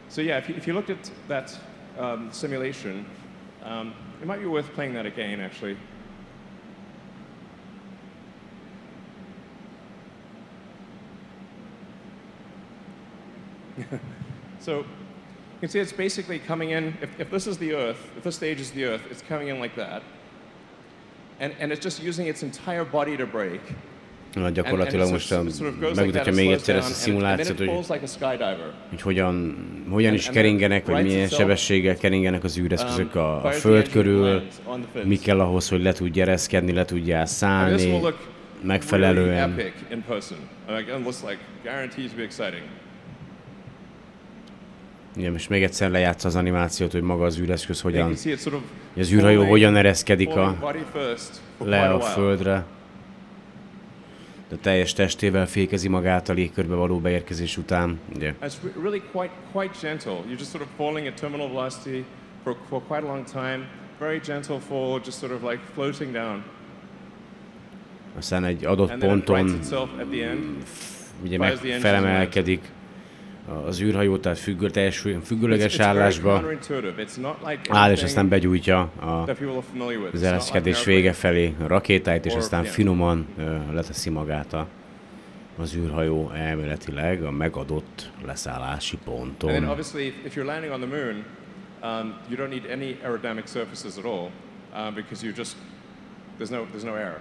so yeah, if you, if you looked at that um, simulation, um, it might be worth playing that again, actually. so you can see it's basically coming in, if, if this is the Earth, if this stage is the Earth, it's coming in like that. And, and it's just using its entire body to brake. And gyakorlatilag most megmutatja még egyszer ezt a szimulációt, hogy, hogy hogyan, hogyan is keringenek, vagy milyen sebességgel keringenek az űreszközök Um, a, a föld körül, mi kell ahhoz, hogy le tudj ereszkedni, le tudjál szállni, megfelelően. Ugye most még egyszer lejátsza az animációt, hogy maga az űreszköz hogyan, az űrhajó hogyan ereszkedik a, le a földre. De teljes testével fékezi magát a légkörbe való beérkezés után. Ugye, It's re- really quite quite gentle. You're just sort of falling at terminal velocity for, for quite a long time. Very gentle fall, just sort of like floating down. aztán egy adott And ponton ugye meg felemelkedik az űrhajó, tehát függő, teljes fü- It's, függőleges állásba áll, és aztán begyújtja a, az ereszkedés vége felé a rakétáit, és aztán finoman leteszi magát a, az űrhajó elméletileg a megadott leszállási ponton. um, you don't need any aerodynamic surfaces at all um, because you just there's no there's no air.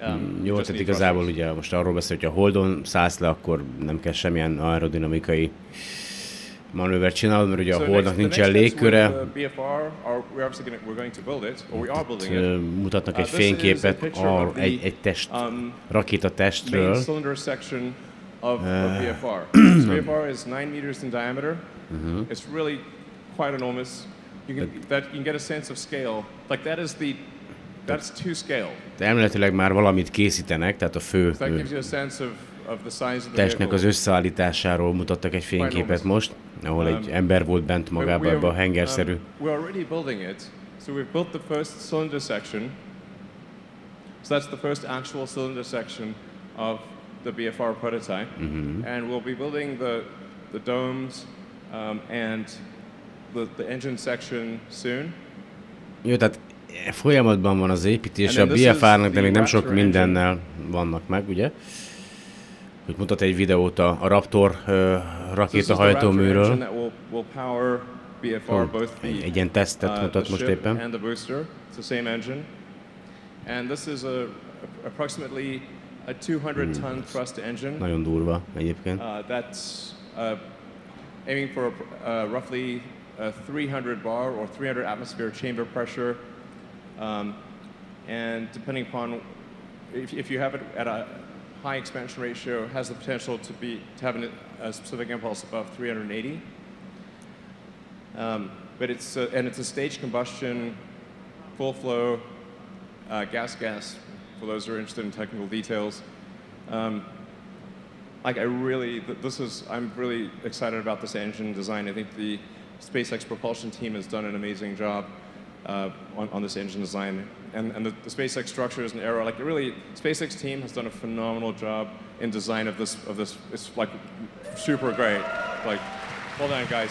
You Jó, tehát igazából thrusters. ugye most arról beszél, hogy ha Holdon szállsz le, akkor nem kell semmilyen aerodinamikai manővert csinálod, mert ugye a Holdnak nincsen légköre, Ö, it. mutatnak Uh, egy a fényképet ar, egy, egy test, Um, rakéta testről, cylinder section of, Uh, of BFR. so BFR is nine meters in diameter. Mm-hmm. It's really quite enormous. You can that you can get a sense of scale. Like that is the that's to scale. elméletileg már valamit készítenek, tehát a fő testnek az összeállításáról mutattak egy fényképet most, ahol egy Um, ember volt bent But magába we ebbe a hengerszerű. um, it. So we've built the first cylinder section. So that's the first actual cylinder section of the BFR prototype. Mm-hmm. And we'll be building the, the domes um, and the, the engine section soon. Jó, tehát folyamatban van az építés a BFR-nak, de még nem sok mindennel vannak meg, ugye? Hogy mutat egy videót a, a Raptor uh, rakétahajtóműről. Oh, egy, egy ilyen tesztet uh, mutat most éppen. and the booster. It's the same engine. And this is a, approximately a 200 ton thrust engine. Nagyon durva egyébként. Uh, that's uh, aiming for uh, roughly a 300 bar or 300 atmosphere chamber pressure. Um, and depending upon if, if you have it at a high expansion ratio, has the potential to be to have an, a specific impulse above 380. Um, but it's uh, and it's a stage combustion, full flow, uh, gas gas. For those who are interested in technical details, um, like I really, this is, I'm really excited about this engine design. I think the SpaceX propulsion team has done an amazing job uh, on, on this engine design. And, and the, the SpaceX structures and aero, like really, SpaceX team has done a phenomenal job in design of this, of this, it's like super great. Like, hold on guys.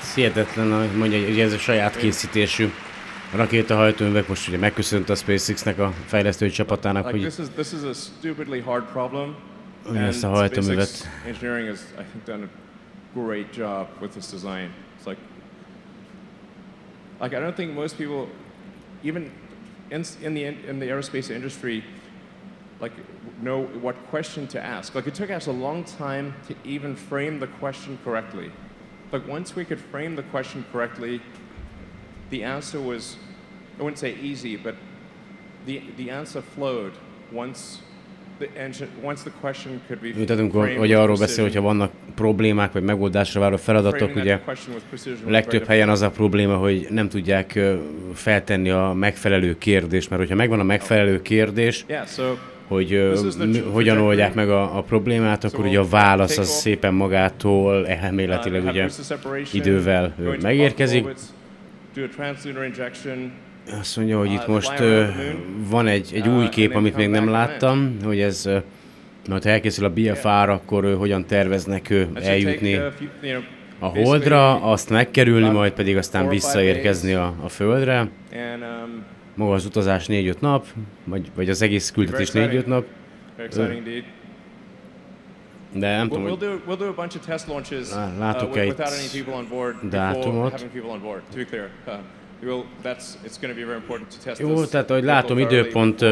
Ez hihetetlen, ahogy mondja, hogy ez a saját készítésű rakétahajtóművek. Most ugye megköszönt a SpaceX-nek a fejlesztői csapatának, Like hogy this is, this is a stupidly hard problem. Hogy And ezt a hajtóművet- SpaceX engineering has, I think, done a great job with this design. It's like, like I don't think most people, even in, in the in the aerospace industry, like know what question to ask. Like it took us a long time to even frame the question correctly. Like once we could frame the question correctly, the answer was, I wouldn't say easy, but the, the answer flowed once the engine, once the question could be amikor, framed arról beszél, hogyha vannak problémák, vagy megoldásra váró feladatok, ugye legtöbb helyen az a probléma, hogy nem tudják feltenni a megfelelő kérdést, mert hogyha megvan a megfelelő kérdés, hogy hogyan oldják meg a, a problémát, akkor ugye a válasz az szépen magától, uh, elméletileg have ugye idővel megérkezik. Azt mondja, hogy itt Uh, most van egy, egy Uh, új and kép, amit még nem láttam, hogy ez, majd ha elkészül a BFR, akkor ö, hogyan terveznek should eljutni take a holdra, azt megkerülni, majd pedig aztán visszaérkezni a, a földre. Um, Maga az utazás 4-5 nap, vagy, vagy az egész küldetés Very 4-5 nap, de nem tudom, hogy uh, látok with- egy without any people on board before dátumot. uh, Jó, tehát, ahogy látom, időpont,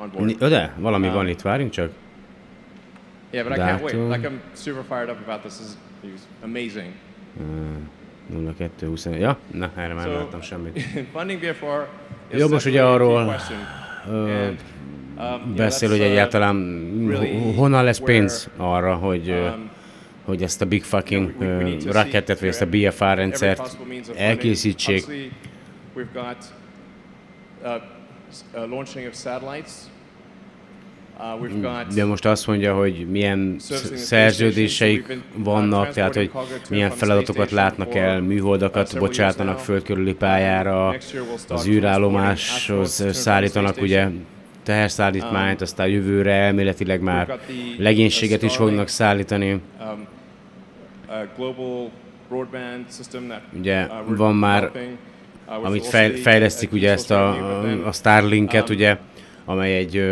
on, board. De, valami Um, van itt, várjunk csak. Yeah, but I can't wait. Like I'm super fired up about this. This is he's amazing. 02 20 Ja, na, erre már nem So- láttam semmit. Funding BFR is most ugye arról, um, Beszél, hogy uh, egyáltalán really ho- honnan lesz pénz arra, hogy, um, hogy ezt a big fucking ö, see rakettet, vagy ezt a BFR rendszert elkészítsék. We've got uh, uh, launching of satellites. Uh, got De most azt mondja, hogy milyen szerződéseik vannak, tehát hogy milyen feladatokat látnak el, műholdakat uh, years bocsátanak now. földkörüli pályára, az űrállomáshoz szállítanak ugye teherszállítmányt, aztán jövőre elméletileg már legénységet is fognak szállítani. um, Ugye uh, van már, amit fejlesztik ugye ezt a, a Starlinket, um, ugye, amely egy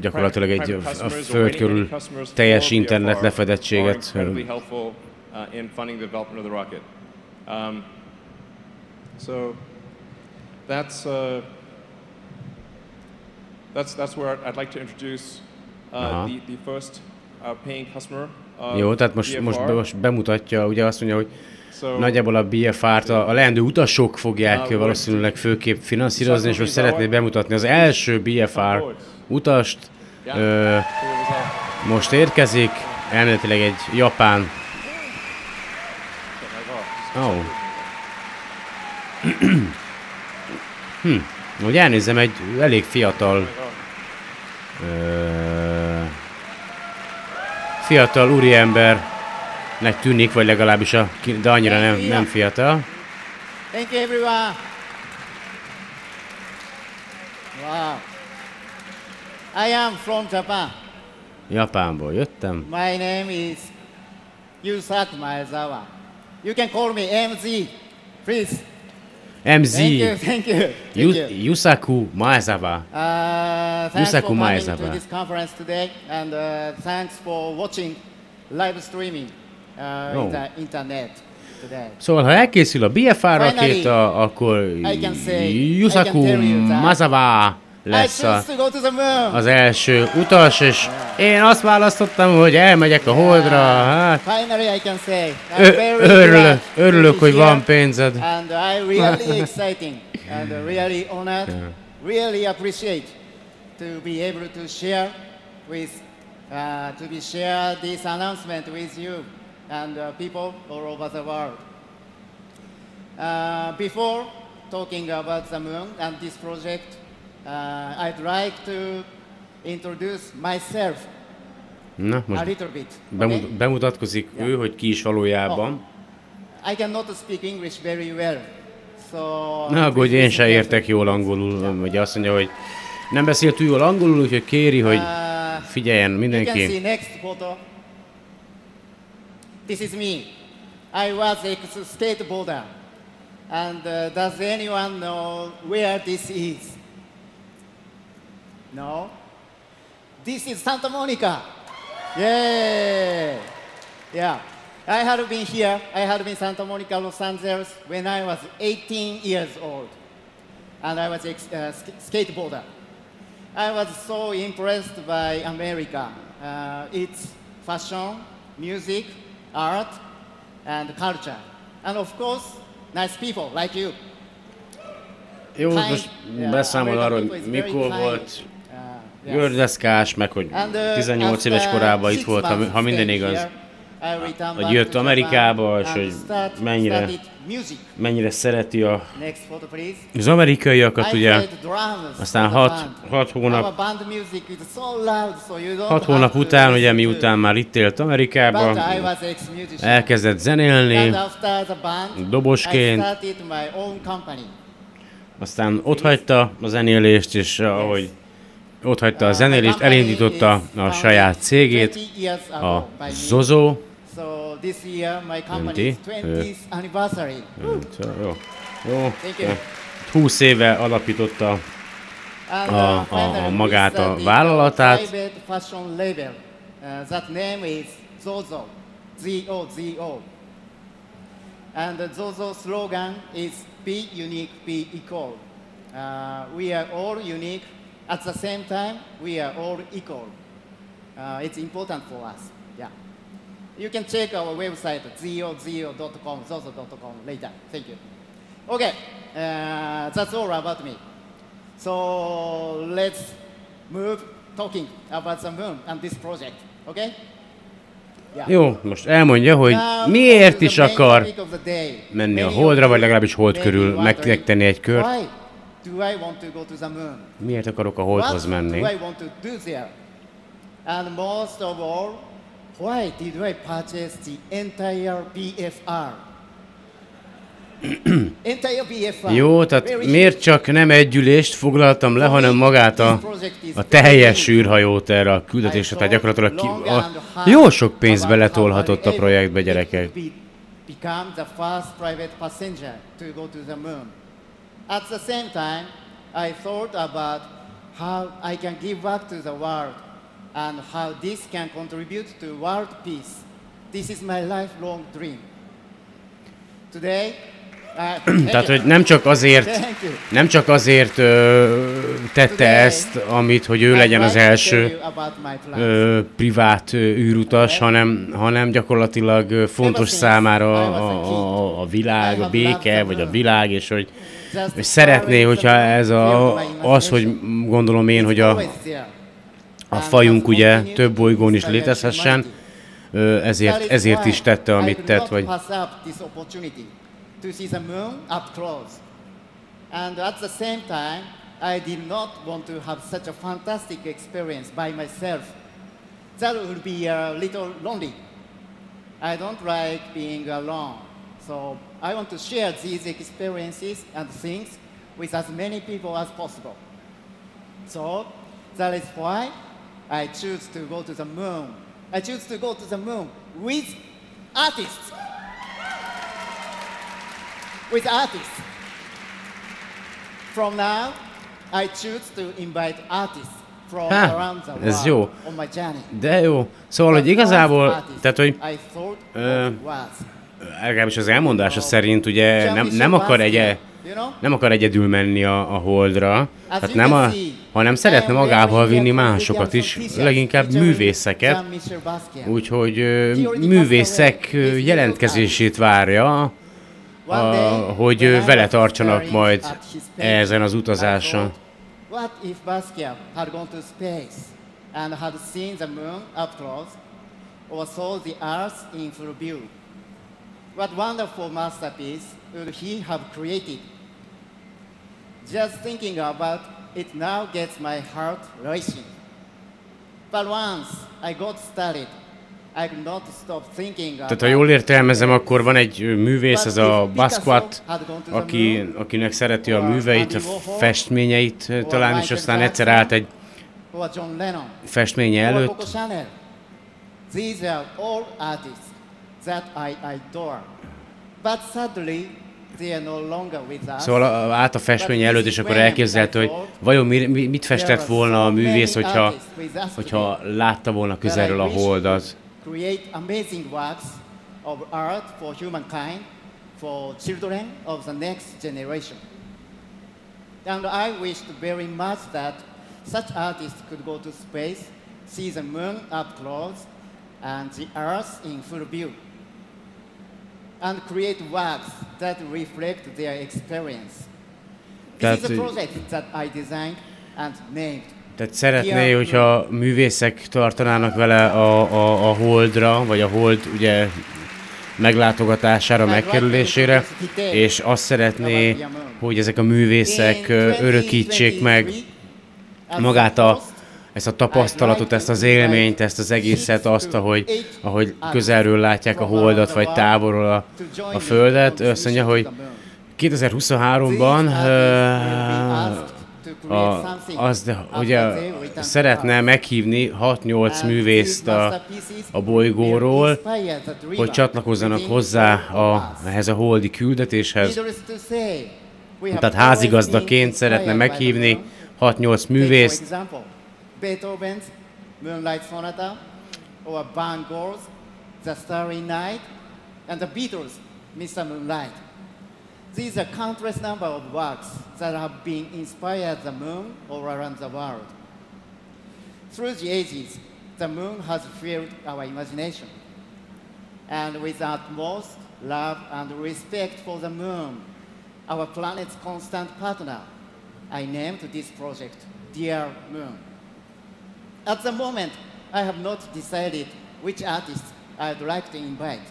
gyakorlatilag egy a föld körül teljes internet lefedettséget incredibly helpful uh, in funding the development of the rocket. Um, so that's uh, that's that's where I'd like to introduce uh, Aha. the, the first uh, paying customer. Of Jó, tehát most, most, BFR. most bemutatja, ugye azt mondja, hogy Nagyjából a BFR-t a, a leendő utasok fogják Ah, valószínűleg főképp finanszírozni, és most szeretné bemutatni az első BFR utast. Ö, most érkezik, elméletileg egy japán... Oh. hm. Hogy elnézem, egy elég fiatal... Ö, fiatal úriembernek tűnik, vagy legalábbis a, de annyira nem, nem fiatal. Thank you, everyone. Wow. I am from Japan. Japánból jöttem. My name is Yusaku Maezawa. You can call me MZ, please. MZ, Thank you, thank you. Thank you. Yusaku Maezawa. Uh, thanks Yusaku for coming Maezawa. to this conference today, and uh, thanks for watching live streaming uh, Oh. in the internet today. Szóval, ha elkészül a BFR rakéta, akkor Yusaku I lesz a, az első utas, és én azt választottam, hogy elmegyek a holdra. Hát, örülök, örülök, hogy van pénzed. And I really exciting and really honored, really appreciate to be able to share with, uh, to be share this announcement with you and uh, people all over the world. Uh, before talking about the moon and this project, uh, I'd like to introduce myself Na, a most little bit. bemut- okay? bemutatkozik ő, hogy ki is valójában. I cannot speak English very well, so. Ne aggódj, én se értek jól angolul, ugye azt mondja, hogy nem beszél túl jól angolul, úgyhogy kéri, hogy Uh, figyeljen You can see mindenki. next photo. This is me. I was a skateboarder. And uh, does anyone know where this is? No? This is Santa Monica. Yeah. Yeah. I had been here. I had been Santa Monica, Los Angeles when I was 18 years old. And I was a uh, sk- skateboarder. I was so impressed by America. Uh, its fashion, music, art, and culture. And of course, nice people like you. Jó, Kind- most beszámol arról, hogy mikor volt gördeszkás, meg hogy And, uh, 18 éves korában itt six volt, ha, minden igaz. hogy jött Amerikába, és hogy mennyire-. Mennyire szereti a, az amerikaiakat, ugye. Aztán hat, hat hónap, hat hónap után, ugye miután már itt élt Amerikában, elkezdett zenélni, dobosként. Aztán otthagyta a zenélést, és ahogy otthagyta a Uh, zenélést, elindította a saját cégét, 20 years ago a. Zozo. This year my company's 20, is 20th anniversary. Jó, jó. Thank you. 20 éve alapította a- uh, a- a we magát a vállalatát. fashion label. Uh, that name is Zozo. Z-O-Z-O. And the Zozo slogan is Be unique, be equal. Uh, we are all unique. At the same time, we are all equal. Uh, it's important for us. You can check our website, zozo.com, zozo.com later. Thank you. Okay, uh, that's all about me. So let's move talking about the moon and this project, okay? Yeah. Jó, most elmondja, hogy miért is akar menni a Holdra, vagy legalábbis hold körül megtenni egy kört. Miért akarok a Holdhoz menni? And most of all, why did I purchase the entire BFR? entire BFR. Jó, tehát miért csak nem egy ülést foglaltam le, hanem magát a, a teljes űrhajót erre a küldetésre, tehát gyakorlatilag ki, a, jó sok pénzt beletolhatott a projektbe, gyerekek. Become the first private passenger to go to the moon. At the same time, I thought about how I can give back to the world and how this can contribute to world peace. This is my lifelong dream. Today, uh, Tehát, hogy nem csak azért, nem csak azért ö, tette ezt, amit, hogy ő legyen az első ö, privát ö, űrutas, hanem, hanem gyakorlatilag fontos számára a, a, a világ, a béke, vagy a világ, és hogy, és szeretné, hogyha ez a, az, hogy gondolom én, hogy a, a fajunk ugye több bolygón is létezhessen, ezért, ezért is tette, amit tett, vagy. And at the same time, I did not want to have such a fantastic experience by myself. That would be a little lonely. I don't like being alone. So I want to share these experiences and things with as many people as possible. So that is why I choose to go to the moon. I choose to go to the moon with artists. With artists. From now, I choose to invite artists from Ha, around the ez world jó. on my journey. De jó. Szóval, hogy igazából, tehát, hogy ö, legalábbis az elmondása szerint ugye nem, nem akar egy nem akar egyedül menni a, a holdra, tehát nem a, hanem szeretne magával vinni másokat is, leginkább művészeket, úgyhogy művészek jelentkezését várja, hogy vele tartsanak majd ezen az utazáson. Or saw the earth in full view? What wonderful masterpiece would he have created? Just thinking about it now gets my heart racing. But once I got started, I could not stop thinking Tehát ha jól értelmezem, akkor van egy művész, ez a Basquiat, aki, akinek szereti a műveit, a festményeit talán, és aztán egyszer állt egy festménye előtt. These are all artists that I adore. But sadly, Szóval állt a festmény előtt, és akkor elképzelte, hogy vajon mi, mi, mit festett volna a művész, hogyha, hogyha látta volna közelről a holdat. And I wished very much that such artists could go to space, see the moon up close, and the earth in full view, and create works that reflect their experience. This is Tehát, a project that I designed and named Tehát szeretné, hogyha művészek tartanának vele a, a, a holdra, vagy a hold ugye meglátogatására, megkerülésére, és azt szeretné, hogy ezek a művészek örökítsék meg magát a, ezt a tapasztalatot, ezt az élményt, ezt az egészet, azt, ahogy, ahogy közelről látják a holdat, vagy távolról a, a földet. Azt mondja, hogy 2023-ban a, az, de, ugye szeretne meghívni 6-8 művészt a, a bolygóról, hogy csatlakozzanak hozzá a, ehhez a holdi küldetéshez. Tehát házigazdaként szeretne meghívni 6-8 művészt. Beethoven's Moonlight Sonata, or Van Gogh's The Starry Night, and the Beatles' Mr. Moonlight. These are countless number of works that have been inspired the moon all around the world. Through the ages, the moon has filled our imagination. And with utmost love and respect for the moon, our planet's constant partner, I named this project Dear Moon. At the moment, I have not decided which artists I'd like to invite,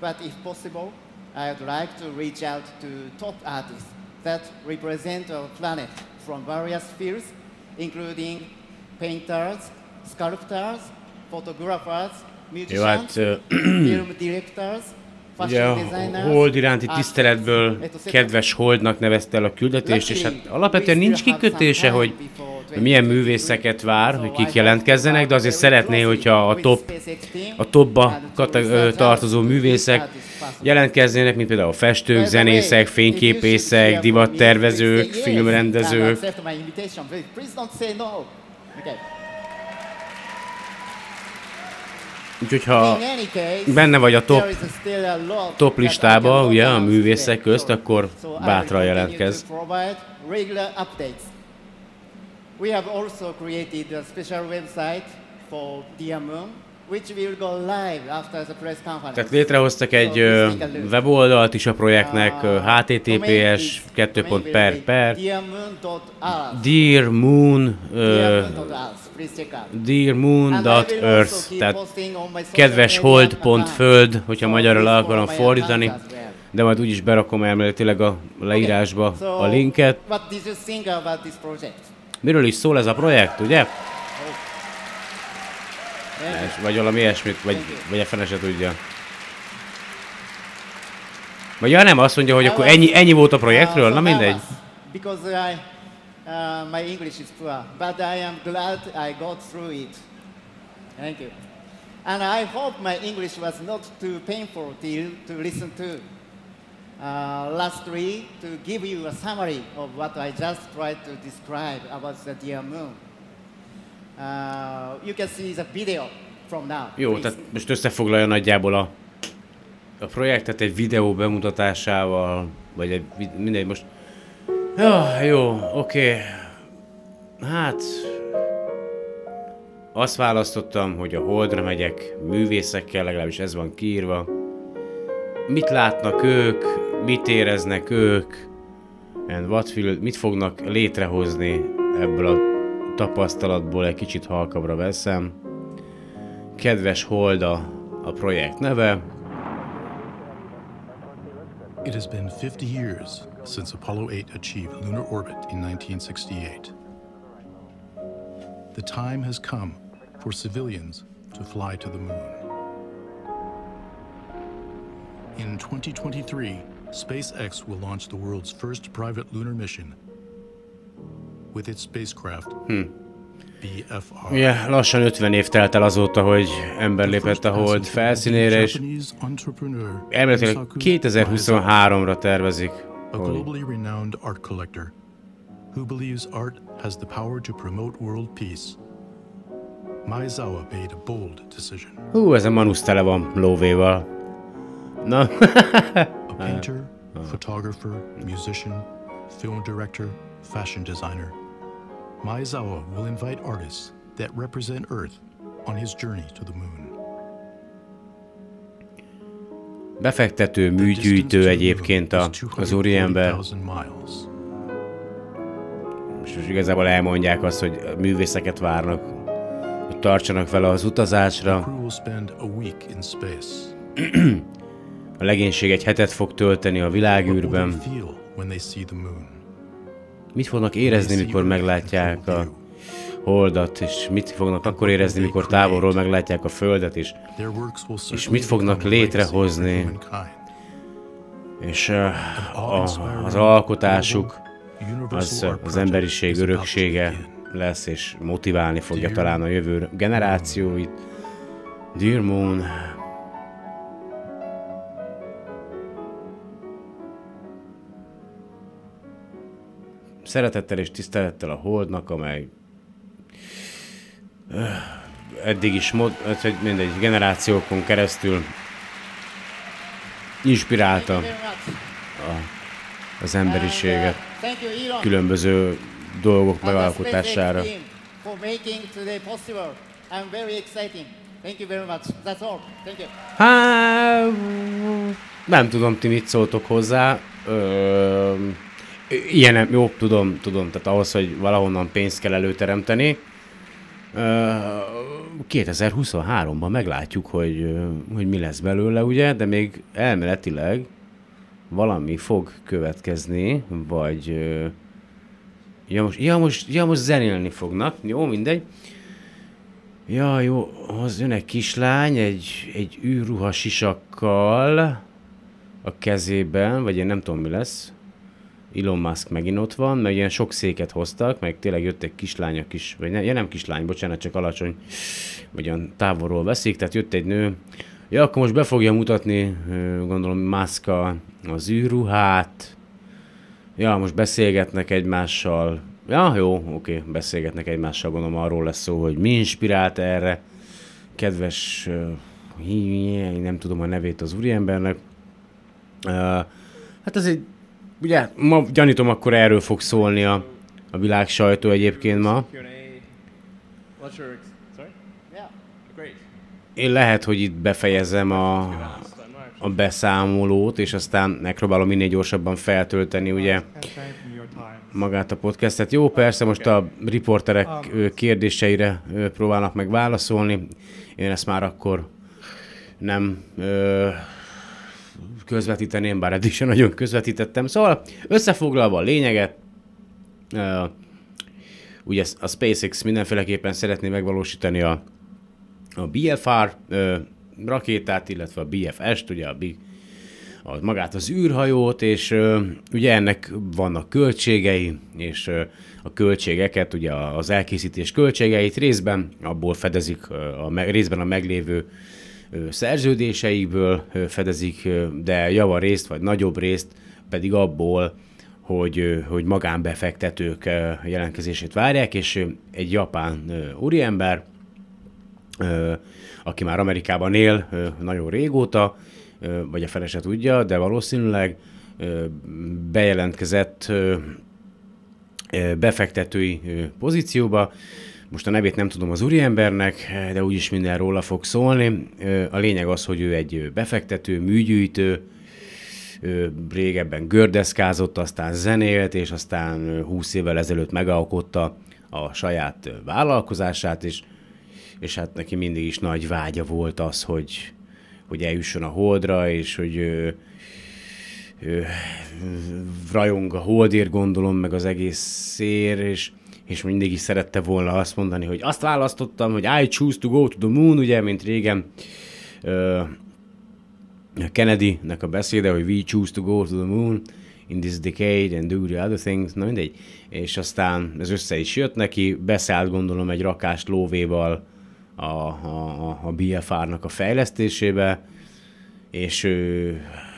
but if possible, I would like to reach out to top artists that represent our planet from various fields, including painters, sculptors, photographers, musicians, film directors, Ugye a Hold iránti tiszteletből kedves Holdnak nevezte el a küldetést, és hát alapvetően nincs kikötése, hogy milyen művészeket vár, hogy kik jelentkezzenek, de azért szeretné, hogyha a top, a topba tartozó művészek jelentkeznének, mint például festők, zenészek, fényképészek, divattervezők, filmrendezők. Úgyhogy ha benne vagy a top, top listába, ugye, a művészek közt, akkor bátran jelentkezz. We have also created a special website for Diamond, which will go live after the press conference. Tehát létrehoztak egy uh, weboldalt is a projektnek, uh, https 2. per per Dear Moon uh, dearmoon.earth, tehát kedves hold.föld, hogyha magyarul el akarom fordítani, de majd úgyis berakom elméletileg a leírásba a linket. Miről is szól ez a projekt, ugye? Vagy valami ilyesmit, vagy, vagy a fene se tudja. Vagy ja nem, azt mondja, hogy akkor ennyi, ennyi volt a projektről, na mindegy. Because I, uh, my English is poor, but I am glad I got through it. Thank you. And I hope my English was not too painful to, to listen to. Uh, lastly, to give you a summary of what I just tried to describe about the dear moon. Uh, you can see the video from now. Jó, please. tehát most összefoglalja nagyjából a, a projektet egy videó bemutatásával, vagy egy, mindegy, most... Ja, jó, oké. Hát... Azt választottam, hogy a Holdra megyek művészekkel, legalábbis ez van kiírva. Mit látnak ők, mit éreznek ők, and what will, mit fognak létrehozni ebből a tapasztalatból egy kicsit halkabbra veszem. Kedves Holda a projekt neve. It has been 50 years since Apollo 8 achieved lunar orbit in 1968. The time has come for civilians to fly to the moon. In 2023, SpaceX will launch the world's first private lunar mission with its spacecraft hmm. BFR. Ugye lassan 50 év telt el azóta, hogy ember lépett a hold felszínére, és elméletileg 2023-ra tervezik. A globally renowned art collector who believes art has the power to promote world peace. Maizawa made a bold decision. Hú, ez a Manus tele van lóvéval. Na. a painter, photographer, musician, film director, fashion designer. Maezawa will invite artists that represent Earth on his journey to the moon. Befektető, műgyűjtő egyébként a, az úriember. És igazából elmondják azt, hogy művészeket várnak, hogy tartsanak vele az utazásra. A legénység egy hetet fog tölteni a világűrben. Mit fognak érezni, mikor meglátják a holdat, és mit fognak akkor érezni, mikor távolról meglátják a földet, és, will mit fognak létrehozni? és uh, a, az alkotásuk az, Art az emberiség öröksége lesz, és motiválni fogja talán a jövő generációit. Dear Moon, szeretettel és tisztelettel a Holdnak, amely eddig is mod, hogy mindegy, generációkon keresztül inspirálta much. az emberiséget különböző dolgok megalkotására. Hát, nem tudom, ti mit szóltok hozzá. Ö, ilyen, jó, tudom, tudom, tehát ahhoz, hogy valahonnan pénzt kell előteremteni. Ö, 2023-ban meglátjuk, hogy, hogy mi lesz belőle, ugye, de még elméletileg valami fog következni, vagy... Ja most, ja, most, ja, most zenélni fognak, jó, mindegy. Ja, jó, az jön egy kislány, egy, egy űrruha sisakkal a kezében, vagy én nem tudom mi lesz. Elon Musk megint ott van, meg ilyen sok széket hoztak, meg tényleg jött egy kislány, a kis, vagy ne, ja, nem kislány, bocsánat, csak alacsony, vagy olyan távolról veszik, tehát jött egy nő. Ja, akkor most be fogja mutatni, gondolom, Musk a, az űrruhát. Ja, most beszélgetnek egymással. Ja, jó, oké, beszélgetnek egymással, gondolom arról lesz szó, hogy mi inspirált erre. Kedves, nem tudom a nevét az úriembernek. Hát ez egy, ugye, ma gyanítom, akkor erről fog szólni a, a világ sajtó egyébként ma. Én lehet, hogy itt befejezem a, a beszámolót, és aztán megpróbálom minél gyorsabban feltölteni, ugye, magát a podcastet. Jó, persze, most a riporterek kérdéseire próbálnak meg válaszolni. Én ezt már akkor nem közvetíteném, bár eddig sem nagyon közvetítettem. Szóval összefoglalva a lényeget, ugye a SpaceX mindenféleképpen szeretné megvalósítani a, a BFR ö, rakétát, illetve a BFS-t, ugye a Big a, magát az űrhajót, és ö, ugye ennek vannak költségei, és ö, a költségeket, ugye az elkészítés költségeit részben abból fedezik, a, me- részben a meglévő szerződéseikből fedezik, de javarészt, vagy nagyobb részt pedig abból, hogy, hogy magánbefektetők jelentkezését várják, és egy japán úriember, aki már Amerikában él nagyon régóta, vagy a felese tudja, de valószínűleg bejelentkezett befektetői pozícióba. Most a nevét nem tudom az úriembernek, de úgyis minden róla fog szólni. A lényeg az, hogy ő egy befektető, műgyűjtő, régebben gördeszkázott, aztán zenélt, és aztán ö, 20 évvel ezelőtt megalkotta a saját vállalkozását, és, és hát neki mindig is nagy vágya volt az, hogy, hogy eljusson a holdra, és hogy ö, ö, rajong a holdért gondolom, meg az egész szér, és, és mindig is szerette volna azt mondani, hogy azt választottam, hogy I choose to go to the moon, ugye, mint régen ö, Kennedy-nek a beszéde, hogy we choose to go to the moon in this decade and do the other things, na mindegy. És aztán ez össze is jött neki, beszállt gondolom egy rakás lóvéval a, a, a- BFR-nak a fejlesztésébe, és ö,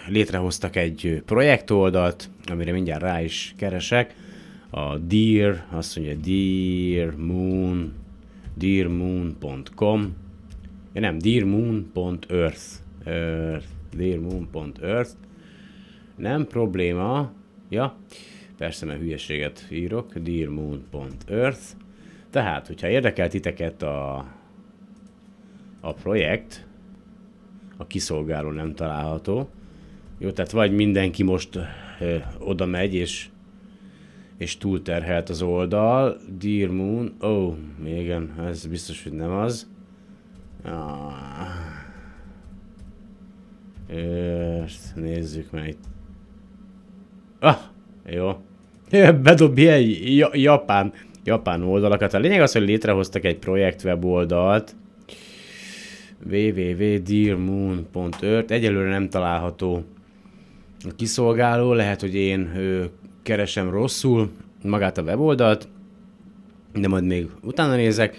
létrehoztak egy projektoldalt, amire mindjárt rá is keresek, a Dear, azt mondja Dear Moon, dearmoon.com, ja nem, dearmoon.earth, earth, dearmoon.earth, nem probléma, ja, persze, mert hülyeséget írok, dearmoon.earth, tehát, hogyha érdekel titeket a, a projekt, a kiszolgáló nem található. Jó, tehát vagy mindenki most ö, oda megy, és és túlterhelt az oldal. Dear Moon, ó, oh, igen, ez biztos, hogy nem az. Ah. Ezt nézzük meg itt. Ah, jó. Bedob ilyen japán, japán oldalakat. A lényeg az, hogy létrehoztak egy projekt weboldalt, www.dearmoon.ört. Egyelőre nem található a kiszolgáló, lehet, hogy én keresem rosszul magát a weboldalt, de majd még utána nézek.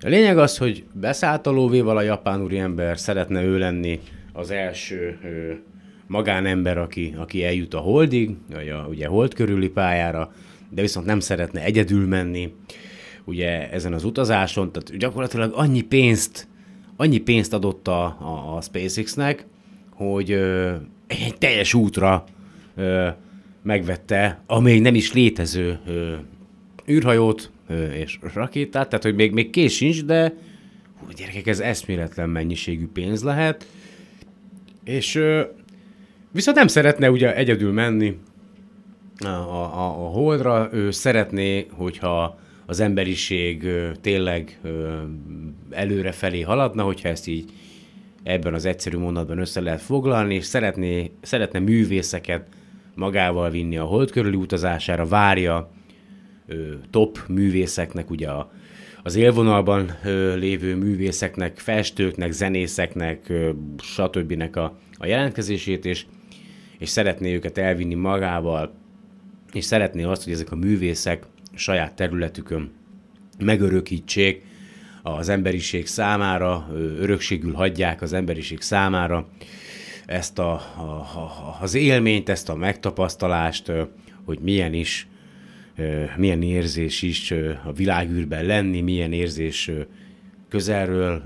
A lényeg az, hogy beszállt a lóvéval a japán úriember, szeretne ő lenni az első ő, magánember, aki, aki eljut a holdig, vagy a, ugye hold körüli pályára, de viszont nem szeretne egyedül menni, ugye ezen az utazáson, tehát gyakorlatilag annyi pénzt, annyi pénzt adott a, a, a SpaceX-nek, hogy ö, egy teljes útra ö, megvette a még nem is létező ö, űrhajót ö, és rakétát, tehát hogy még, még kész sincs, de hú, gyerekek, ez eszméletlen mennyiségű pénz lehet, és ö, viszont nem szeretne ugye egyedül menni a, a, a holdra, ő szeretné, hogyha az emberiség ö, tényleg ö, előre felé haladna, hogyha ezt így ebben az egyszerű mondatban össze lehet foglalni, és szeretné, szeretne művészeket magával vinni a hold körüli utazására, várja ö, top művészeknek, ugye a, az élvonalban ö, lévő művészeknek, festőknek, zenészeknek, ö, stb. a, a jelentkezését, és, és szeretné őket elvinni magával, és szeretné azt, hogy ezek a művészek saját területükön megörökítsék az emberiség számára, örökségül hagyják az emberiség számára ezt a, a, az élményt, ezt a megtapasztalást, hogy milyen is, milyen érzés is a világűrben lenni, milyen érzés közelről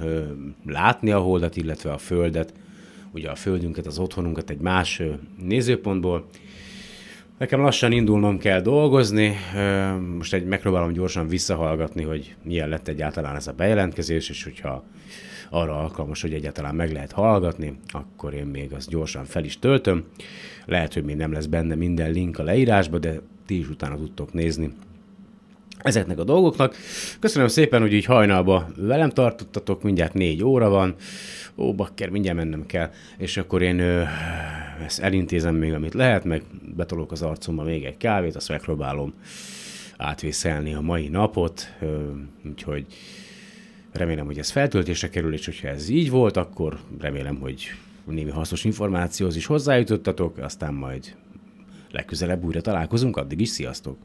látni a holdat, illetve a földet, ugye a földünket, az otthonunkat egy más nézőpontból. Nekem lassan indulnom kell dolgozni, most egy megpróbálom gyorsan visszahallgatni, hogy milyen lett egyáltalán ez a bejelentkezés, és hogyha arra alkalmas, hogy egyáltalán meg lehet hallgatni, akkor én még azt gyorsan fel is töltöm. Lehet, hogy még nem lesz benne minden link a leírásba, de ti is utána tudtok nézni ezeknek a dolgoknak. Köszönöm szépen, hogy így hajnalba velem tartottatok, mindjárt négy óra van. Ó, bakker, mindjárt mennem kell. És akkor én ö, ezt elintézem még, amit lehet, meg betolok az arcomba még egy kávét, azt megpróbálom átvészelni a mai napot, ö, úgyhogy Remélem, hogy ez feltöltésre kerül, és hogyha ez így volt, akkor remélem, hogy némi hasznos információhoz is hozzájutottatok, aztán majd legközelebb újra találkozunk, addig is sziasztok!